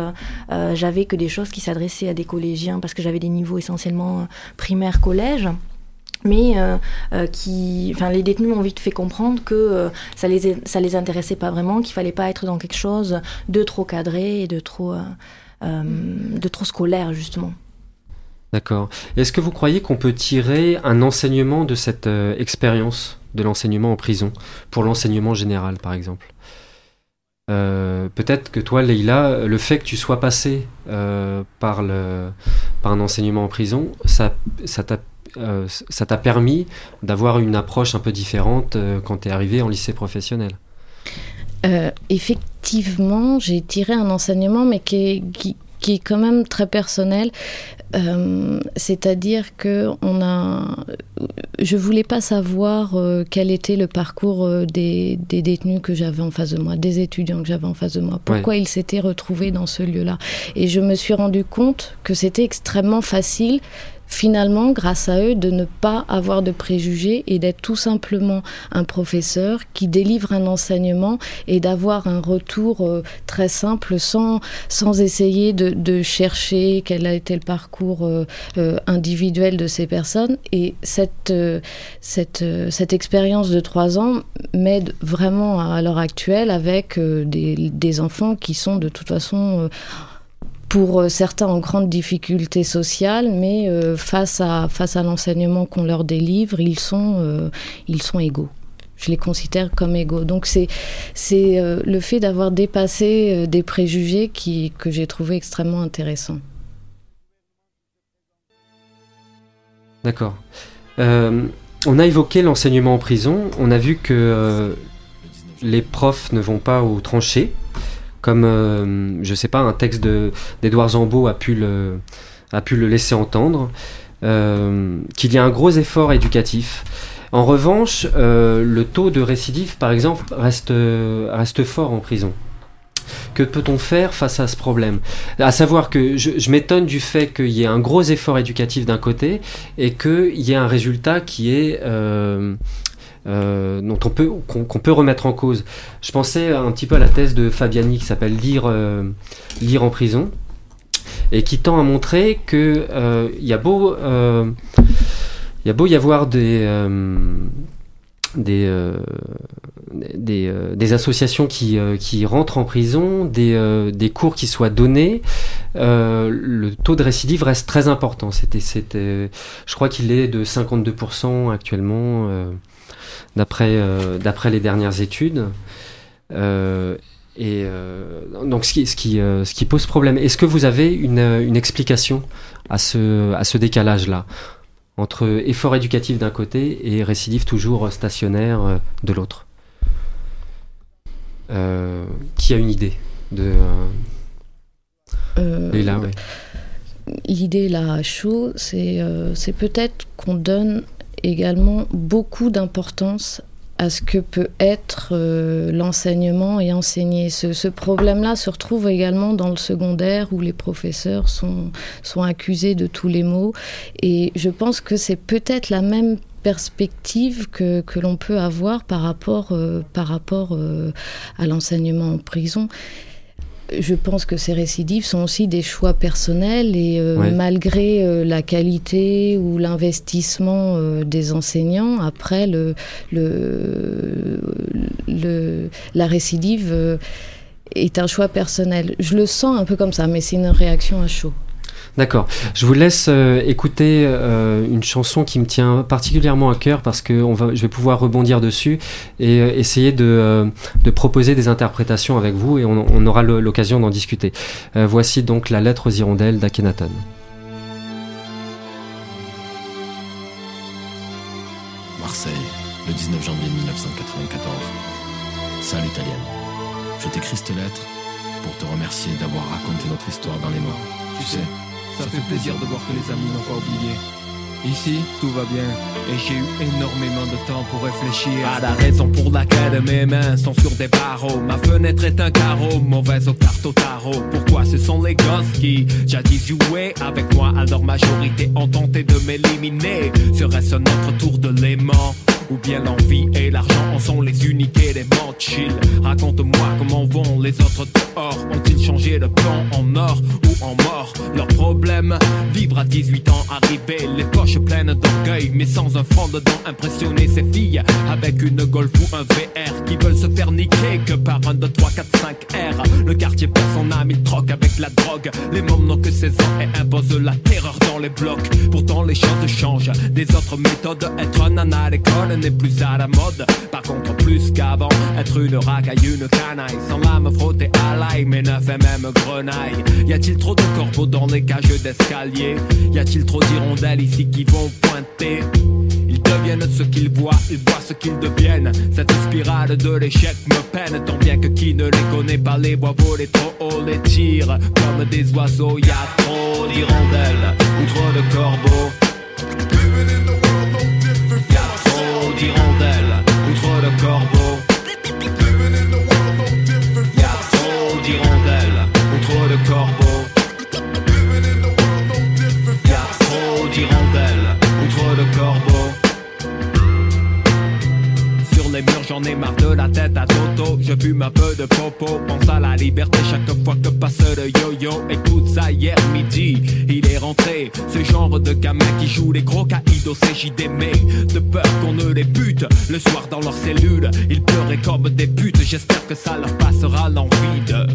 j'avais que des choses qui s'adressaient à des collégiens parce que j'avais des niveaux essentiellement euh, primaire, collège mais euh, euh, qui, enfin, les détenus m'ont vite fait comprendre que euh, ça les ça les intéressait pas vraiment, qu'il fallait pas être dans quelque chose de trop cadré et de trop de trop scolaire justement. D'accord. Est-ce que vous croyez qu'on peut tirer un enseignement de cette expérience de l'enseignement en prison pour l'enseignement général, par exemple? Peut-être que toi, Leïla, le fait que tu sois passé par, le, par un enseignement en prison, ça ça t'a euh, ça t'a permis d'avoir une approche un peu différente euh, quand tu es arrivé en lycée professionnel? Euh, effectivement, j'ai tiré un enseignement, mais qui est, qui, qui est quand même très personnel. Euh, C'est-à-dire que on a, je voulais pas savoir euh, quel était le parcours euh, des, des détenus que j'avais en face de moi, des étudiants que j'avais en face de moi. Pourquoi ils s'étaient retrouvés dans ce lieu-là? Et je me suis rendu compte que c'était extrêmement facile finalement, grâce à eux, de ne pas avoir de préjugés et d'être tout simplement un professeur qui délivre un enseignement et d'avoir un retour euh, très simple sans, sans essayer de, chercher quel a été le parcours euh, euh, individuel de ces personnes. Et cette, cette, cette expérience de trois ans m'aide vraiment à, à l'heure actuelle avec des, des enfants qui sont de toute façon... pour euh, certains en grande difficulté sociale, mais euh, face à, l'enseignement qu'on leur délivre, ils sont, euh, ils sont égaux. Je les considère comme égaux. Donc c'est le fait d'avoir dépassé des préjugés que j'ai trouvé extrêmement intéressant. D'accord. On a évoqué l'enseignement en prison. On a vu que les profs ne vont pas aux tranchées, comme euh, je sais pas, un texte de- d'Edouard Zambeau a pu le, a pu le laisser entendre, euh, qu'il y a un gros effort éducatif. En revanche, euh, le taux de récidive, par exemple, reste, reste fort en prison. Que peut-on faire face à ce problème? À savoir que je, je m'étonne du fait qu'il y ait un gros effort éducatif d'un côté et qu'il y ait un résultat qui est, euh, euh, dont on peut, qu'on peut remettre en cause. Je pensais un petit peu à la thèse de Fabiani qui s'appelle lire, euh, en prison et qui tend à montrer que euh, il y a beau, euh, il y a beau y avoir des euh, des, euh, des, euh, associations qui, euh, qui rentrent en prison, des, euh, des cours qui soient donnés, euh, le taux de récidive reste très important. C'était, c'était, je crois qu'il est de 52% actuellement, euh, d'après, euh, d'après les dernières études. Euh, et euh, donc, ce qui, ce, qui, euh, ce qui pose problème. Est-ce que vous avez une, une explication à ce, à ce décalage-là entre effort éducatif d'un côté et récidive toujours stationnaire de l'autre? Euh, Qui a une idée de Euh, Leïla, ouais. L'idée là chaud, c'est c'est peut-être qu'on donne également beaucoup d'importance à ce que peut être euh, l'enseignement et enseigner. Ce, problème-là se retrouve également dans le secondaire où les professeurs sont, sont accusés de tous les maux. Et je pense que c'est peut-être la même perspective que, que l'on peut avoir par rapport, euh, par rapport euh, à l'enseignement en prison. Je pense que ces récidives sont aussi des choix personnels et euh, Ouais. malgré euh, la qualité ou l'investissement euh, des enseignants, après le, le, le- la récidive est un choix personnel. Je le sens un peu comme ça, mais c'est une réaction à chaud. D'accord. Je vous laisse euh, écouter euh, une chanson qui me tient particulièrement à cœur parce que je vais pouvoir rebondir dessus et euh, essayer de, proposer des interprétations avec vous et on, aura l'occasion d'en discuter. Voici donc la lettre aux hirondelles d'Akhenaton. Marseille, le 19 janvier 1994. Salut italienne. Je t'écris cette lettre pour te remercier d'avoir raconté notre histoire dans les morts. Tu sais, Ça fait plaisir de voir que les amis n'ont pas oublié. Ici, tout va bien et j'ai eu énormément de temps pour réfléchir à la raison pour laquelle mes mains sont sur des barreaux. Ma fenêtre est un carreau, mauvaise aux cartes au tarot. Pourquoi ce sont les gosses qui jadis jouaient avec moi? À leur majorité ont tenté de m'éliminer Serait-ce notre tour de l'aimant? Ou bien l'envie et l'argent en sont les uniques éléments chill. Raconte-moi comment vont les autres dehors. Ont-ils changé le plan en or ou en mort? Leur problème, vivre à 18 ans, arriver les poches pleines d'orgueil Mais sans un franc dedans, impressionner ces filles Avec une Golf ou un VR Qui veulent se faire niquer que par un 2, 3, 4, 5 R. Le quartier perd son âme, il troque avec la drogue. Les mômes n'ont que 16 ans et imposent la terreur dans les blocs. Pourtant les choses changent, des autres méthodes Être un à l'école n'est plus à la mode Par contre plus qu'avant, être une racaille, une canaille Sans lame frottée à l'ail, mais neuf et même grenaille Y a-t-il trop de corbeaux dans les cages d'escalier? Y a-t-il trop d'hirondelles ici qui vont pointer? Ils deviennent ce qu'ils voient, ils voient ce qu'ils deviennent. Cette spirale de l'échec me peine, tant bien que qui ne les connaît pas les voit voler trop haut, les tire comme des oiseaux. Y a trop d'hirondelles ou trop de corbeaux. Je fume un peu de popo. Pense à la liberté chaque fois que passe le yo-yo. Écoute ça, hier midi, il est rentré. Ce genre de gamin qui joue les gros caïdos, c'est JDM. De peur qu'on ne les bute. Le soir dans leur cellule, ils pleuraient comme des putes. J'espère que ça leur passera l'envie de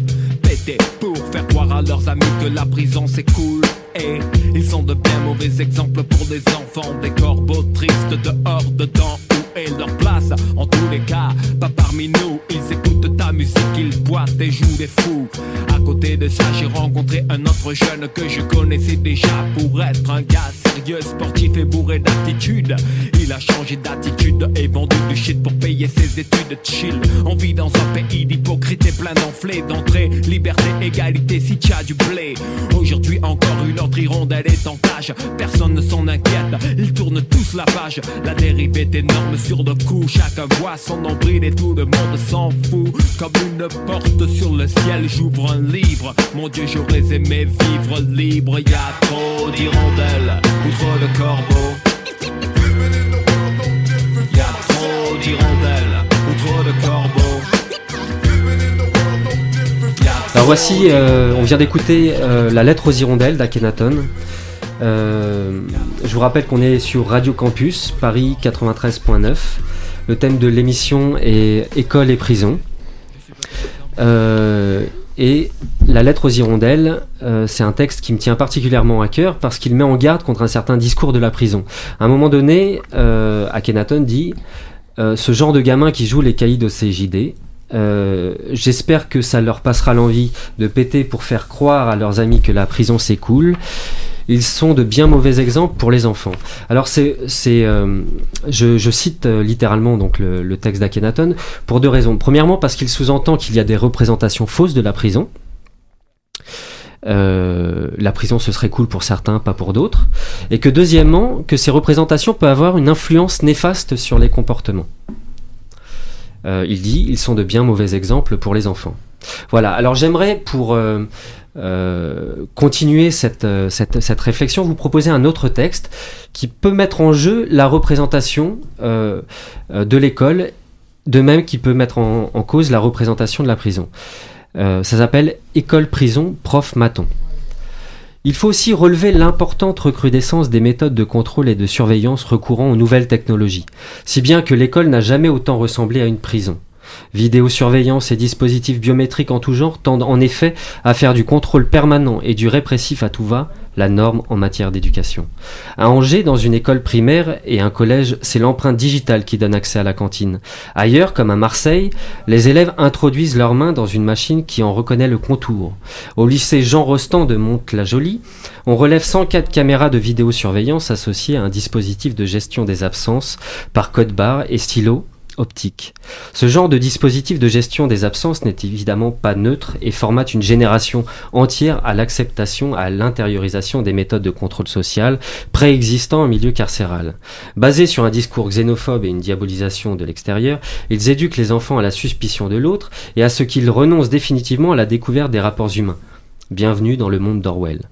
péter pour faire croire à leurs amis que la prison c'est cool. Et ils sont de bien mauvais exemples pour des enfants, des corbeaux tristes dehors, dedans, est leur place En tous les cas, pas parmi nous, ils écoutent ta musique, ils boitent et jouent des fous. À côté de ça, j'ai rencontré un autre jeune que je connaissais déjà pour être un gars sérieux, sportif et bourré d'attitude. Il a changé d'attitude et vendu du shit pour payer ses études chill. On vit dans un pays d'hypocrite et plein d'enflés d'entrée, liberté, égalité si t'as du blé. Aujourd'hui encore une autre hirondelle est en cage, personne ne s'en inquiète, ils tournent tous la page. La dérive est énorme sur le cou. Chacun voit son nombril et tout le monde s'en fout. Comme une porte sur le ciel, j'ouvre un livre. Mon Dieu, j'aurais aimé vivre libre. Y a trop d'hirondelles, outre le corbeau? Y a trop d'hirondelles, outre le corbeau? Alors voici, euh, on vient d'écouter euh, La lettre aux hirondelles d'Akenaton. Euh, je vous rappelle qu'on est sur Radio Campus, Paris 93.9. Le thème de l'émission est École et prison. Euh, et La lettre aux hirondelles, euh, c'est un texte qui me tient particulièrement à cœur parce qu'il met en garde contre un certain discours de la prison. À un moment donné, Akhenaton dit Ce genre de gamins qui jouent les caïds au CJD, euh, j'espère que ça leur passera l'envie de péter pour faire croire à leurs amis que la prison cool. Ils sont de bien mauvais exemples pour les enfants. Alors c'est, euh, je, cite euh, littéralement donc le, texte d'Akhenaton pour deux raisons. Premièrement parce qu'il sous-entend qu'il y a des représentations fausses de la prison. Euh, la prison ce serait cool pour certains, pas pour d'autres, et que deuxièmement que ces représentations peuvent avoir une influence néfaste sur les comportements. Il dit ils sont de bien mauvais exemples pour les enfants. Voilà. Alors j'aimerais pour euh, continuer cette, euh, cette, réflexion vous proposer un autre texte qui peut mettre en jeu la représentation euh, de l'école, de même qui peut mettre en, cause la représentation de la prison. Ça s'appelle École-prison, prof maton. Il faut aussi relever l'importante recrudescence des méthodes de contrôle et de surveillance recourant aux nouvelles technologies, si bien que l'école n'a jamais autant ressemblé à une prison. Vidéosurveillance et dispositifs biométriques en tout genre tendent en effet à faire du contrôle permanent et du répressif à tout va la norme en matière d'éducation. À Angers, dans une école primaire et un collège, c'est l'empreinte digitale qui donne accès à la cantine. Ailleurs, comme à Marseille, les élèves introduisent leurs mains dans une machine qui en reconnaît le contour. Au lycée Jean Rostand de Monte-la-Jolie, on relève 104 caméras de vidéosurveillance associées à un dispositif de gestion des absences par code barre et stylo optique. Ce genre de dispositif de gestion des absences n'est évidemment pas neutre et formate une génération entière à l'acceptation, à l'intériorisation des méthodes de contrôle social préexistant en milieu carcéral. Basés sur un discours xénophobe et une diabolisation de l'extérieur, ils éduquent les enfants à la suspicion de l'autre et à ce qu'ils renoncent définitivement à la découverte des rapports humains. Bienvenue dans le monde d'Orwell.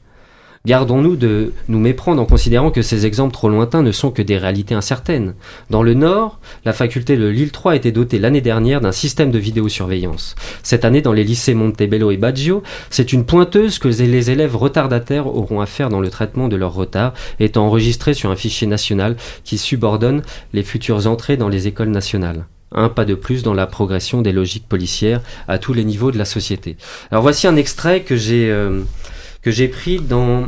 Gardons-nous de nous méprendre en considérant que ces exemples trop lointains ne sont que des réalités incertaines. Dans le Nord, la faculté de Lille 3 a été dotée l'année dernière d'un système de vidéosurveillance. Cette année, dans les lycées Montebello et Baggio, c'est une pointeuse que les élèves retardataires auront à faire dans le traitement de leur retard, étant enregistrée sur un fichier national qui subordonne les futures entrées dans les écoles nationales un pas de plus dans la progression des logiques policières à tous les niveaux de la société. Alors voici un extrait que j'ai euh, que j'ai pris dans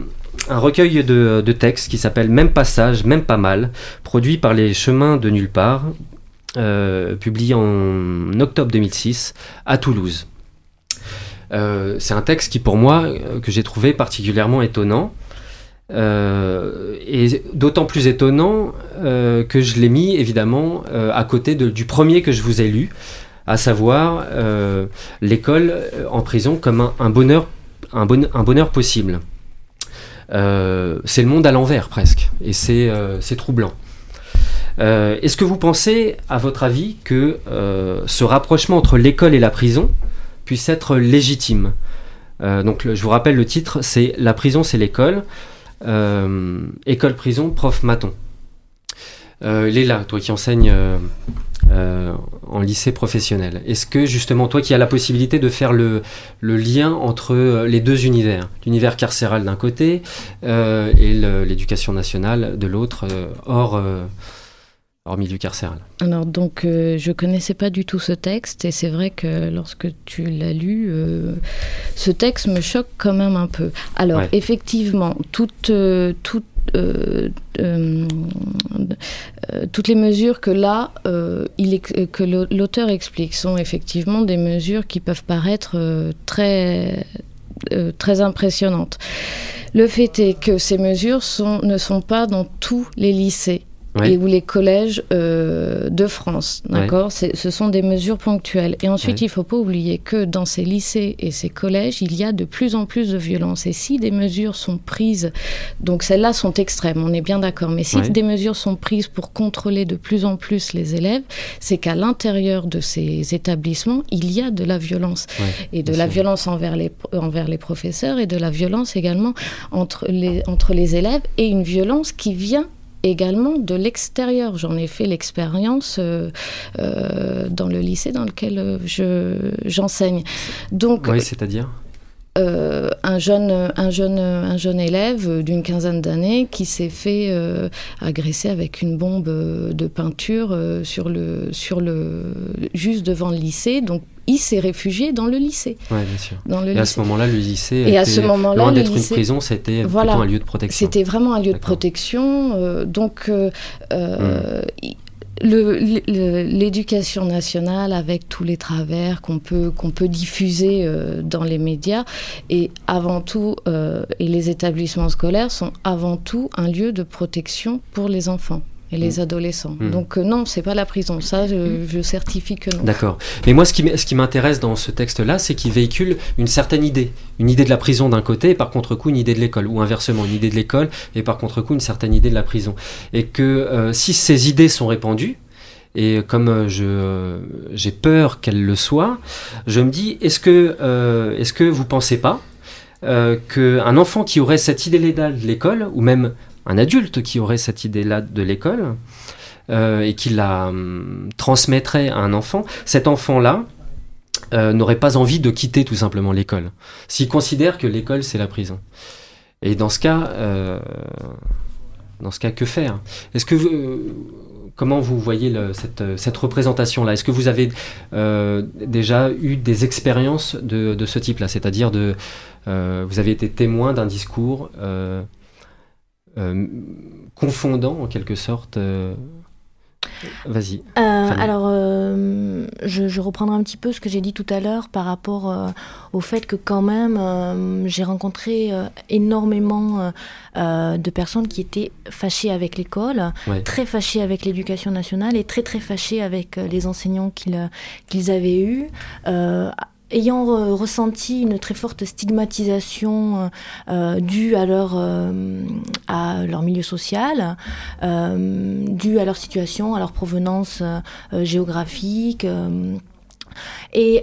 un recueil de, textes qui s'appelle Même passage, même pas mal, produit par les Chemins de nulle part, euh, publié en octobre 2006 à Toulouse. Euh, c'est un texte qui pour moi euh, que j'ai trouvé particulièrement étonnant. Et d'autant plus étonnant que je l'ai mis évidemment à côté de- du premier que je vous ai lu, à savoir l'école en prison comme un, un bonheur, un, bon- un bonheur possible. Euh, c'est le monde à l'envers presque, et c'est euh, troublant. Euh, Est-ce que vous pensez, à votre avis, que ce rapprochement entre l'école et la prison puisse être légitime? Donc, je vous rappelle le titre, c'est La prison, c'est l'école. Euh, école prison, prof maton. Euh, Léla, toi qui enseignes en lycée professionnel, est-ce que justement toi qui as la possibilité de faire le, le lien entre euh, les deux univers, l'univers carcéral d'un côté euh, et l'éducation nationale de l'autre, euh, hors, euh, hors milieu carcéral? Alors donc je connaissais pas du tout ce texte et c'est vrai que lorsque tu l'as lu, ce texte me choque quand même un peu. Alors Ouais. effectivement, toute, toute, toutes les mesures que là, euh, l'auteur explique sont effectivement des mesures qui peuvent paraître euh, très, euh, très impressionnantes. Le fait est que ces mesures ne sont pas dans tous les lycées. Ouais. Et ou les collèges euh, de France, d'accord Ce sont des mesures ponctuelles. Et ensuite, Ouais. il ne faut pas oublier que dans ces lycées et ces collèges, il y a de plus en plus de violence. Et si des mesures sont prises, donc celles-là sont extrêmes, on est bien d'accord, mais si des mesures sont prises pour contrôler de plus en plus les élèves, c'est qu'à l'intérieur de ces établissements, il y a de la violence. Et de la violence envers les, envers les professeurs et de la violence également entre les, entre les élèves et une violence qui vient également de l'extérieur. J'en ai fait l'expérience euh, euh, dans le lycée dans lequel euh, je, j'enseigne. Donc, Oui, c'est-à-dire? euh, un, jeune, un, jeune, un jeune élève d'une quinzaine d'années qui s'est fait euh, agresser avec une bombe de peinture euh, sur le, sur le, juste devant le lycée. Donc, il s'est réfugié dans le lycée. Oui, bien sûr. Dans le et lycée. à ce moment-là, le lycée, Et à était ce loin d'être une prison, c'était Voilà. un lieu de protection. C'était vraiment un lieu de protection. euh, donc, euh, euh, le- l'éducation nationale, avec tous les travers qu'on peut, qu'on peut diffuser euh, dans les médias, et avant tout, euh, et les établissements scolaires sont avant tout un lieu de protection pour les enfants et les Mm. adolescents. Mm. Donc euh, non, c'est pas la prison. Ça, je, je certifie que non. D'accord. Mais moi, ce qui, m- ce qui m'intéresse dans ce texte-là, c'est qu'il véhicule une certaine idée. Une idée de la prison d'un côté, et par contre-coup, une idée de l'école. Ou inversement, une idée de l'école, et par contre-coup, une certaine idée de la prison. Et que euh, si ces idées sont répandues, et comme euh, je, j'ai peur qu'elles le soient, je me dis, est-ce que, euh, est-ce que vous pensez pas euh, qu'un enfant qui aurait cette idée-là de l'école, ou même un adulte qui aurait cette idée-là de l'école, euh, et qui la hum, transmettrait à un enfant, cet enfant-là euh, n'aurait pas envie de quitter tout simplement l'école, s'il considère que l'école c'est la prison. Et dans ce cas, euh, dans ce cas, que faire? Comment vous voyez cette, représentation-là? Est-ce que vous avez déjà eu des expériences de, ce type-là, c'est-à-dire de vous avez été témoin d'un discours confondant en quelque sorte. euh, Vas-y. Euh, alors, euh, je, je reprendrai un petit peu ce que j'ai dit tout à l'heure par rapport euh, au fait que quand même, euh, j'ai rencontré euh, énormément euh, euh, de personnes qui étaient fâchées avec l'école, Ouais. très fâchées avec l'éducation nationale et très très fâchées avec euh, les enseignants qu'ils euh, qu'ils avaient eus. Ayant euh, ressenti une très forte stigmatisation euh, euh, due à leur, à leur milieu social, due à leur situation, à leur provenance géographique. et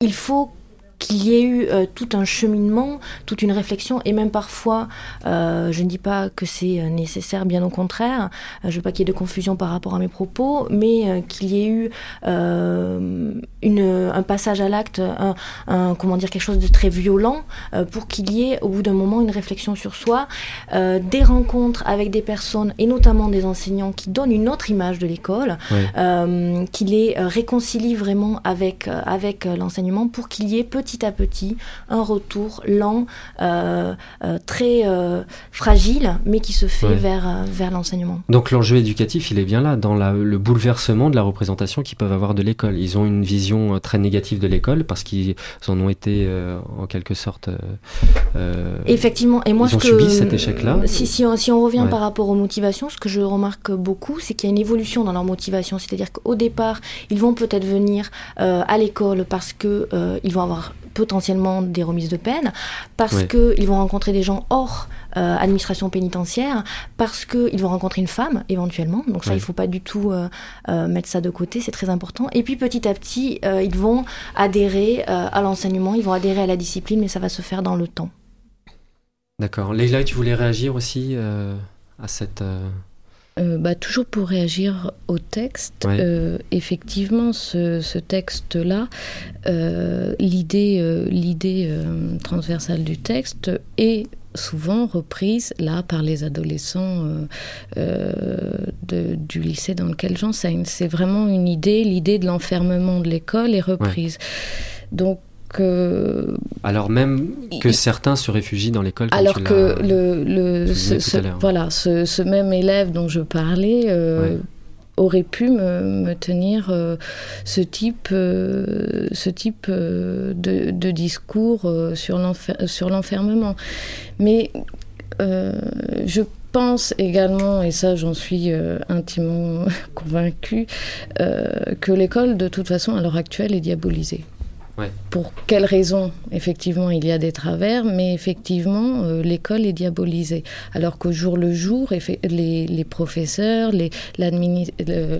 il faut qu'il y ait eu euh, tout un cheminement, toute une réflexion, et même parfois, euh, je ne dis pas que c'est euh, nécessaire, bien au contraire, euh, je veux pas qu'il y ait de confusion par rapport à mes propos, mais qu'il y ait eu une, un passage à l'acte, un, un- comment dire, quelque chose de très violent, pour qu'il y ait au bout d'un moment une réflexion sur soi, des rencontres avec des personnes, et notamment des enseignants, qui donnent une autre image de l'école, euh, qui les euh, réconcilie vraiment avec, avec l'enseignement pour qu'il y ait petit à petit un retour lent, euh, euh, très euh, fragile, mais qui se fait Ouais. vers, vers l'enseignement. Donc l'enjeu éducatif, il est bien là, dans la- le bouleversement de la représentation qu'ils peuvent avoir de l'école. Ils ont une vision très négative de l'école parce qu'ils en ont été en quelque sorte... Effectivement, et moi ils ce que subi cet échec-là. Si, si, on, si on revient Ouais. par rapport aux motivations, ce que je remarque beaucoup, c'est qu'il y a une évolution dans leur motivation. C'est-à-dire qu'au départ, ils vont peut-être venir euh, à l'école parce que euh, ils vont avoir potentiellement des remises de peine, parce qu'ils vont rencontrer des gens hors euh, administration pénitentiaire, parce qu'ils vont rencontrer une femme éventuellement. Donc ça, il faut pas du tout euh, euh, mettre ça de côté, c'est très important. Et puis petit à petit, ils vont adhérer à l'enseignement, ils vont adhérer à la discipline, mais ça va se faire dans le temps. D'accord. Leïla, tu voulais réagir aussi à cette... euh, bah, toujours pour réagir au texte, euh, effectivement, ce, ce texte-là, euh, l'idée, l'idée transversale du texte est souvent reprise là par les adolescents euh, euh, de- du lycée dans lequel j'enseigne. C'est vraiment une idée, l'idée de l'enfermement de l'école est reprise. Donc Alors même que Il- certains se réfugient dans l'école. alors que le, ce, voilà, ce, ce même élève dont je parlais euh, Ouais. aurait pu me, me tenir euh, ce type, euh, ce type de, de discours sur l'enfer- sur l'enfermement. Mais je pense également, et ça j'en suis euh, intimement convaincue, euh, que l'école de toute façon à l'heure actuelle est diabolisée. Pour quelles raisons Effectivement, il y a des travers, mais effectivement, euh, l'école est diabolisée. Alors qu'au jour le jour, les, les professeurs,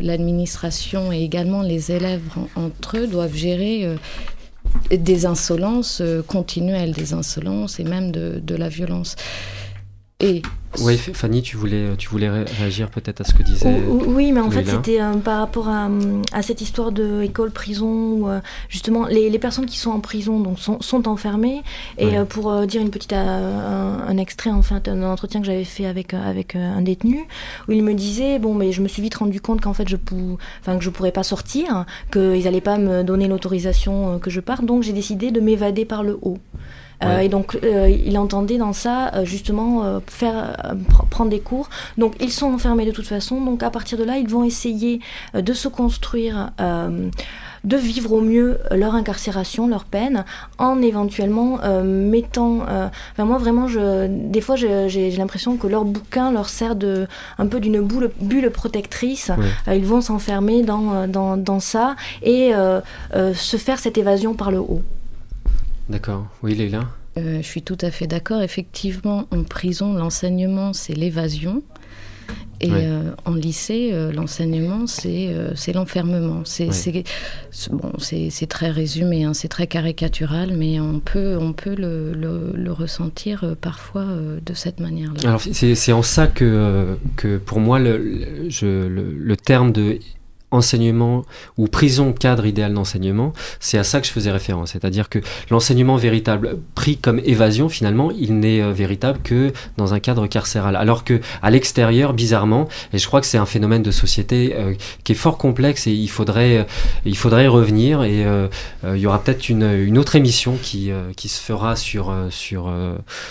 l'administration et également les élèves en- entre eux doivent gérer euh, des insolences euh, continuelles, des insolences et même de la violence. Et Oui, Fanny, tu voulais, tu voulais ré- réagir peut-être à ce que disait. Ou- ou- Oui, mais en fait, c'était euh, par rapport à, à cette histoire de école-prison où euh, justement les, les personnes qui sont en prison donc, sont, sont enfermées. Et Ouais. euh, pour euh, dire une petite, euh, un, un extrait en fait, d'un entretien que j'avais fait avec, euh, avec euh, un détenu où il me disait Bon, mais je me suis vite rendu compte qu'en fait, je pou... enfin, que je pourrais pas sortir, qu'ils n'allaient pas me donner l'autorisation euh, que je parte, donc j'ai décidé de m'évader par le haut. Euh, Ouais. et donc, euh, il entendait dans ça euh, justement euh, faire euh, pr- prendre des cours. Donc, ils sont enfermés de toute façon. Donc, à partir de là, ils vont essayer de se construire, euh, de vivre au mieux leur incarcération, leur peine, en éventuellement euh, mettant. euh, Enfin, moi, vraiment, je, des fois, j'ai l'impression que leur bouquin leur sert de un peu d'une bulle, bulle protectrice. Euh, ils vont s'enfermer dans, dans, dans ça et euh, euh, se faire cette évasion par le haut. D'accord. Oui, Leïla Euh, je suis tout à fait d'accord. Effectivement, en prison, l'enseignement, c'est l'évasion. Et Ouais. euh, en lycée, euh, l'enseignement, c'est euh, l'enfermement. C'est Ouais. bon, très résumé, hein, c'est très caricatural, mais on peut, on peut le, le- le ressentir parfois de cette manière-là. Alors c'est en ça que, que pour moi le- le terme de enseignement ou prison cadre idéal d'enseignement, c'est à ça que je faisais référence. C'est-à-dire que l'enseignement véritable pris comme évasion, finalement, il n'est euh, véritable que dans un cadre carcéral. Alors que à l'extérieur, bizarrement, et je crois que c'est un phénomène de société euh, qui est fort complexe et il faudrait, euh, il faudrait revenir et il y aura peut-être une, autre émission qui, se fera sur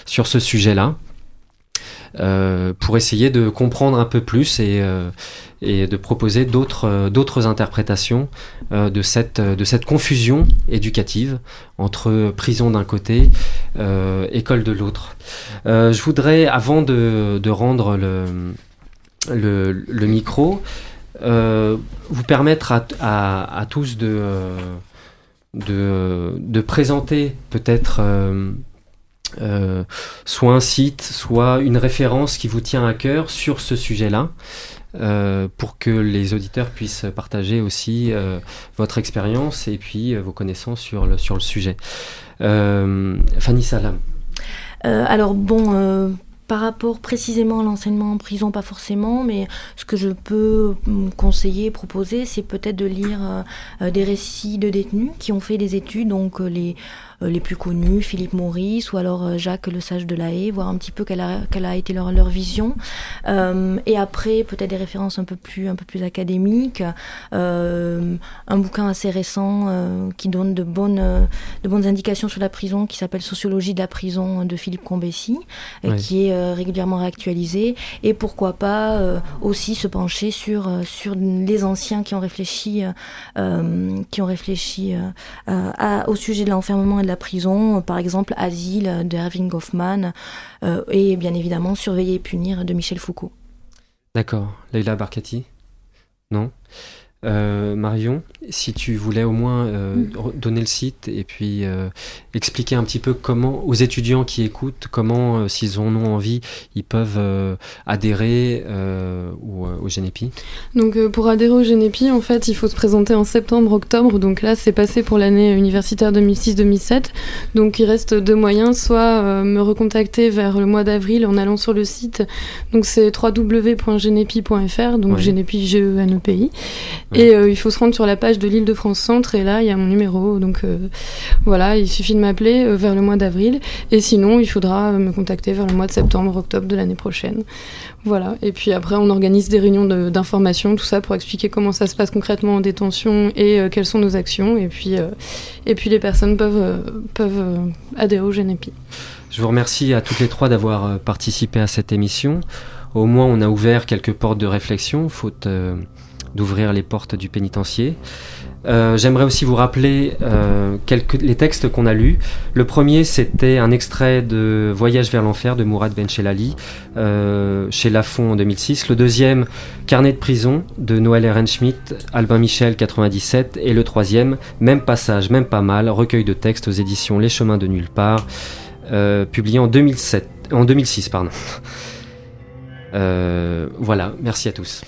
ce sujet-là. Euh, pour essayer de comprendre un peu plus et, euh, de proposer d'autres euh, d'autres interprétations de, cette, de cette confusion éducative entre prison d'un côté, école de l'autre. Je voudrais, avant de, rendre le, le, micro, vous permettre à, à, tous de, de, de présenter peut-être euh, soit un site, soit une référence qui vous tient à cœur sur ce sujet-là, euh, pour que les auditeurs puissent partager aussi euh, votre expérience et puis vos connaissances sur le, sur le sujet. Fanny Salam. Alors bon, par rapport précisément à l'enseignement en prison, pas forcément, mais ce que je peux mm, conseiller, proposer, c'est peut-être de lire des récits de détenus qui ont fait des études, donc les les plus connus, Philippe Maurice ou alors euh, Jacques Le Sage de la Haye, voir un petit peu quelle a, quelle a été leur, leur vision. Euh, et après, peut-être des références un peu plus, un peu plus académiques, euh, un bouquin assez récent euh, qui donne de bonnes, euh, de bonnes indications sur la prison qui s'appelle Sociologie de la prison de Philippe euh, Ouais. qui est euh, régulièrement réactualisé. Et pourquoi pas euh, aussi se pencher sur, euh, sur les anciens qui ont réfléchi, euh, euh, qui ont réfléchi euh, euh, à- au sujet de l'enfermement et la prison, par exemple Asile de Irving Goffman, euh, et bien évidemment Surveiller et punir de Michel Foucault. D'accord. Leïla Barkati Non? Euh, Marion, si tu voulais au moins euh, Mm. donner le site et puis euh, expliquer un petit peu comment, aux étudiants qui écoutent, comment, s'ils en ont envie, ils peuvent adhérer au, au Génépi. Donc pour adhérer au Génépi, en fait, il faut se présenter en septembre-octobre. Donc là, c'est passé pour l'année universitaire 2006-2007. Donc il reste deux moyens, soit me recontacter vers le mois d'avril en allant sur le site. Donc c'est www.genepi.fr, donc. Genepi G-E-N-E-P-I. Et euh, il faut se rendre sur la page de l'île de France Centre et là, il y a mon numéro. Donc euh, voilà, il suffit de m'appeler euh, vers le mois d'avril. Et sinon, il faudra me contacter vers le mois de septembre-octobre de l'année prochaine. Voilà, et puis après on organise des réunions de- d'information, tout ça pour expliquer comment ça se passe concrètement en détention et quelles sont nos actions. Et puis, et puis les personnes peuvent, peuvent adhérer au GNEPI. Je vous remercie à toutes les trois d'avoir participé à cette émission. Au moins, on a ouvert quelques portes de réflexion, faute d'ouvrir les portes du pénitencier. Euh, J'aimerais aussi vous rappeler euh, les textes qu'on a lus. Le premier, c'était un extrait de Voyage vers l'enfer de Mourad Benchelali euh, chez Lafon en 2006. Le deuxième, Carnet de prison de Noël Ehrenschmidt, Albin Michel 97. Et le troisième, Même passage, même pas mal, recueil de textes aux éditions Les Chemins de Nulle part, publié en 2007, en 2006. Pardon. Euh, voilà, merci à tous.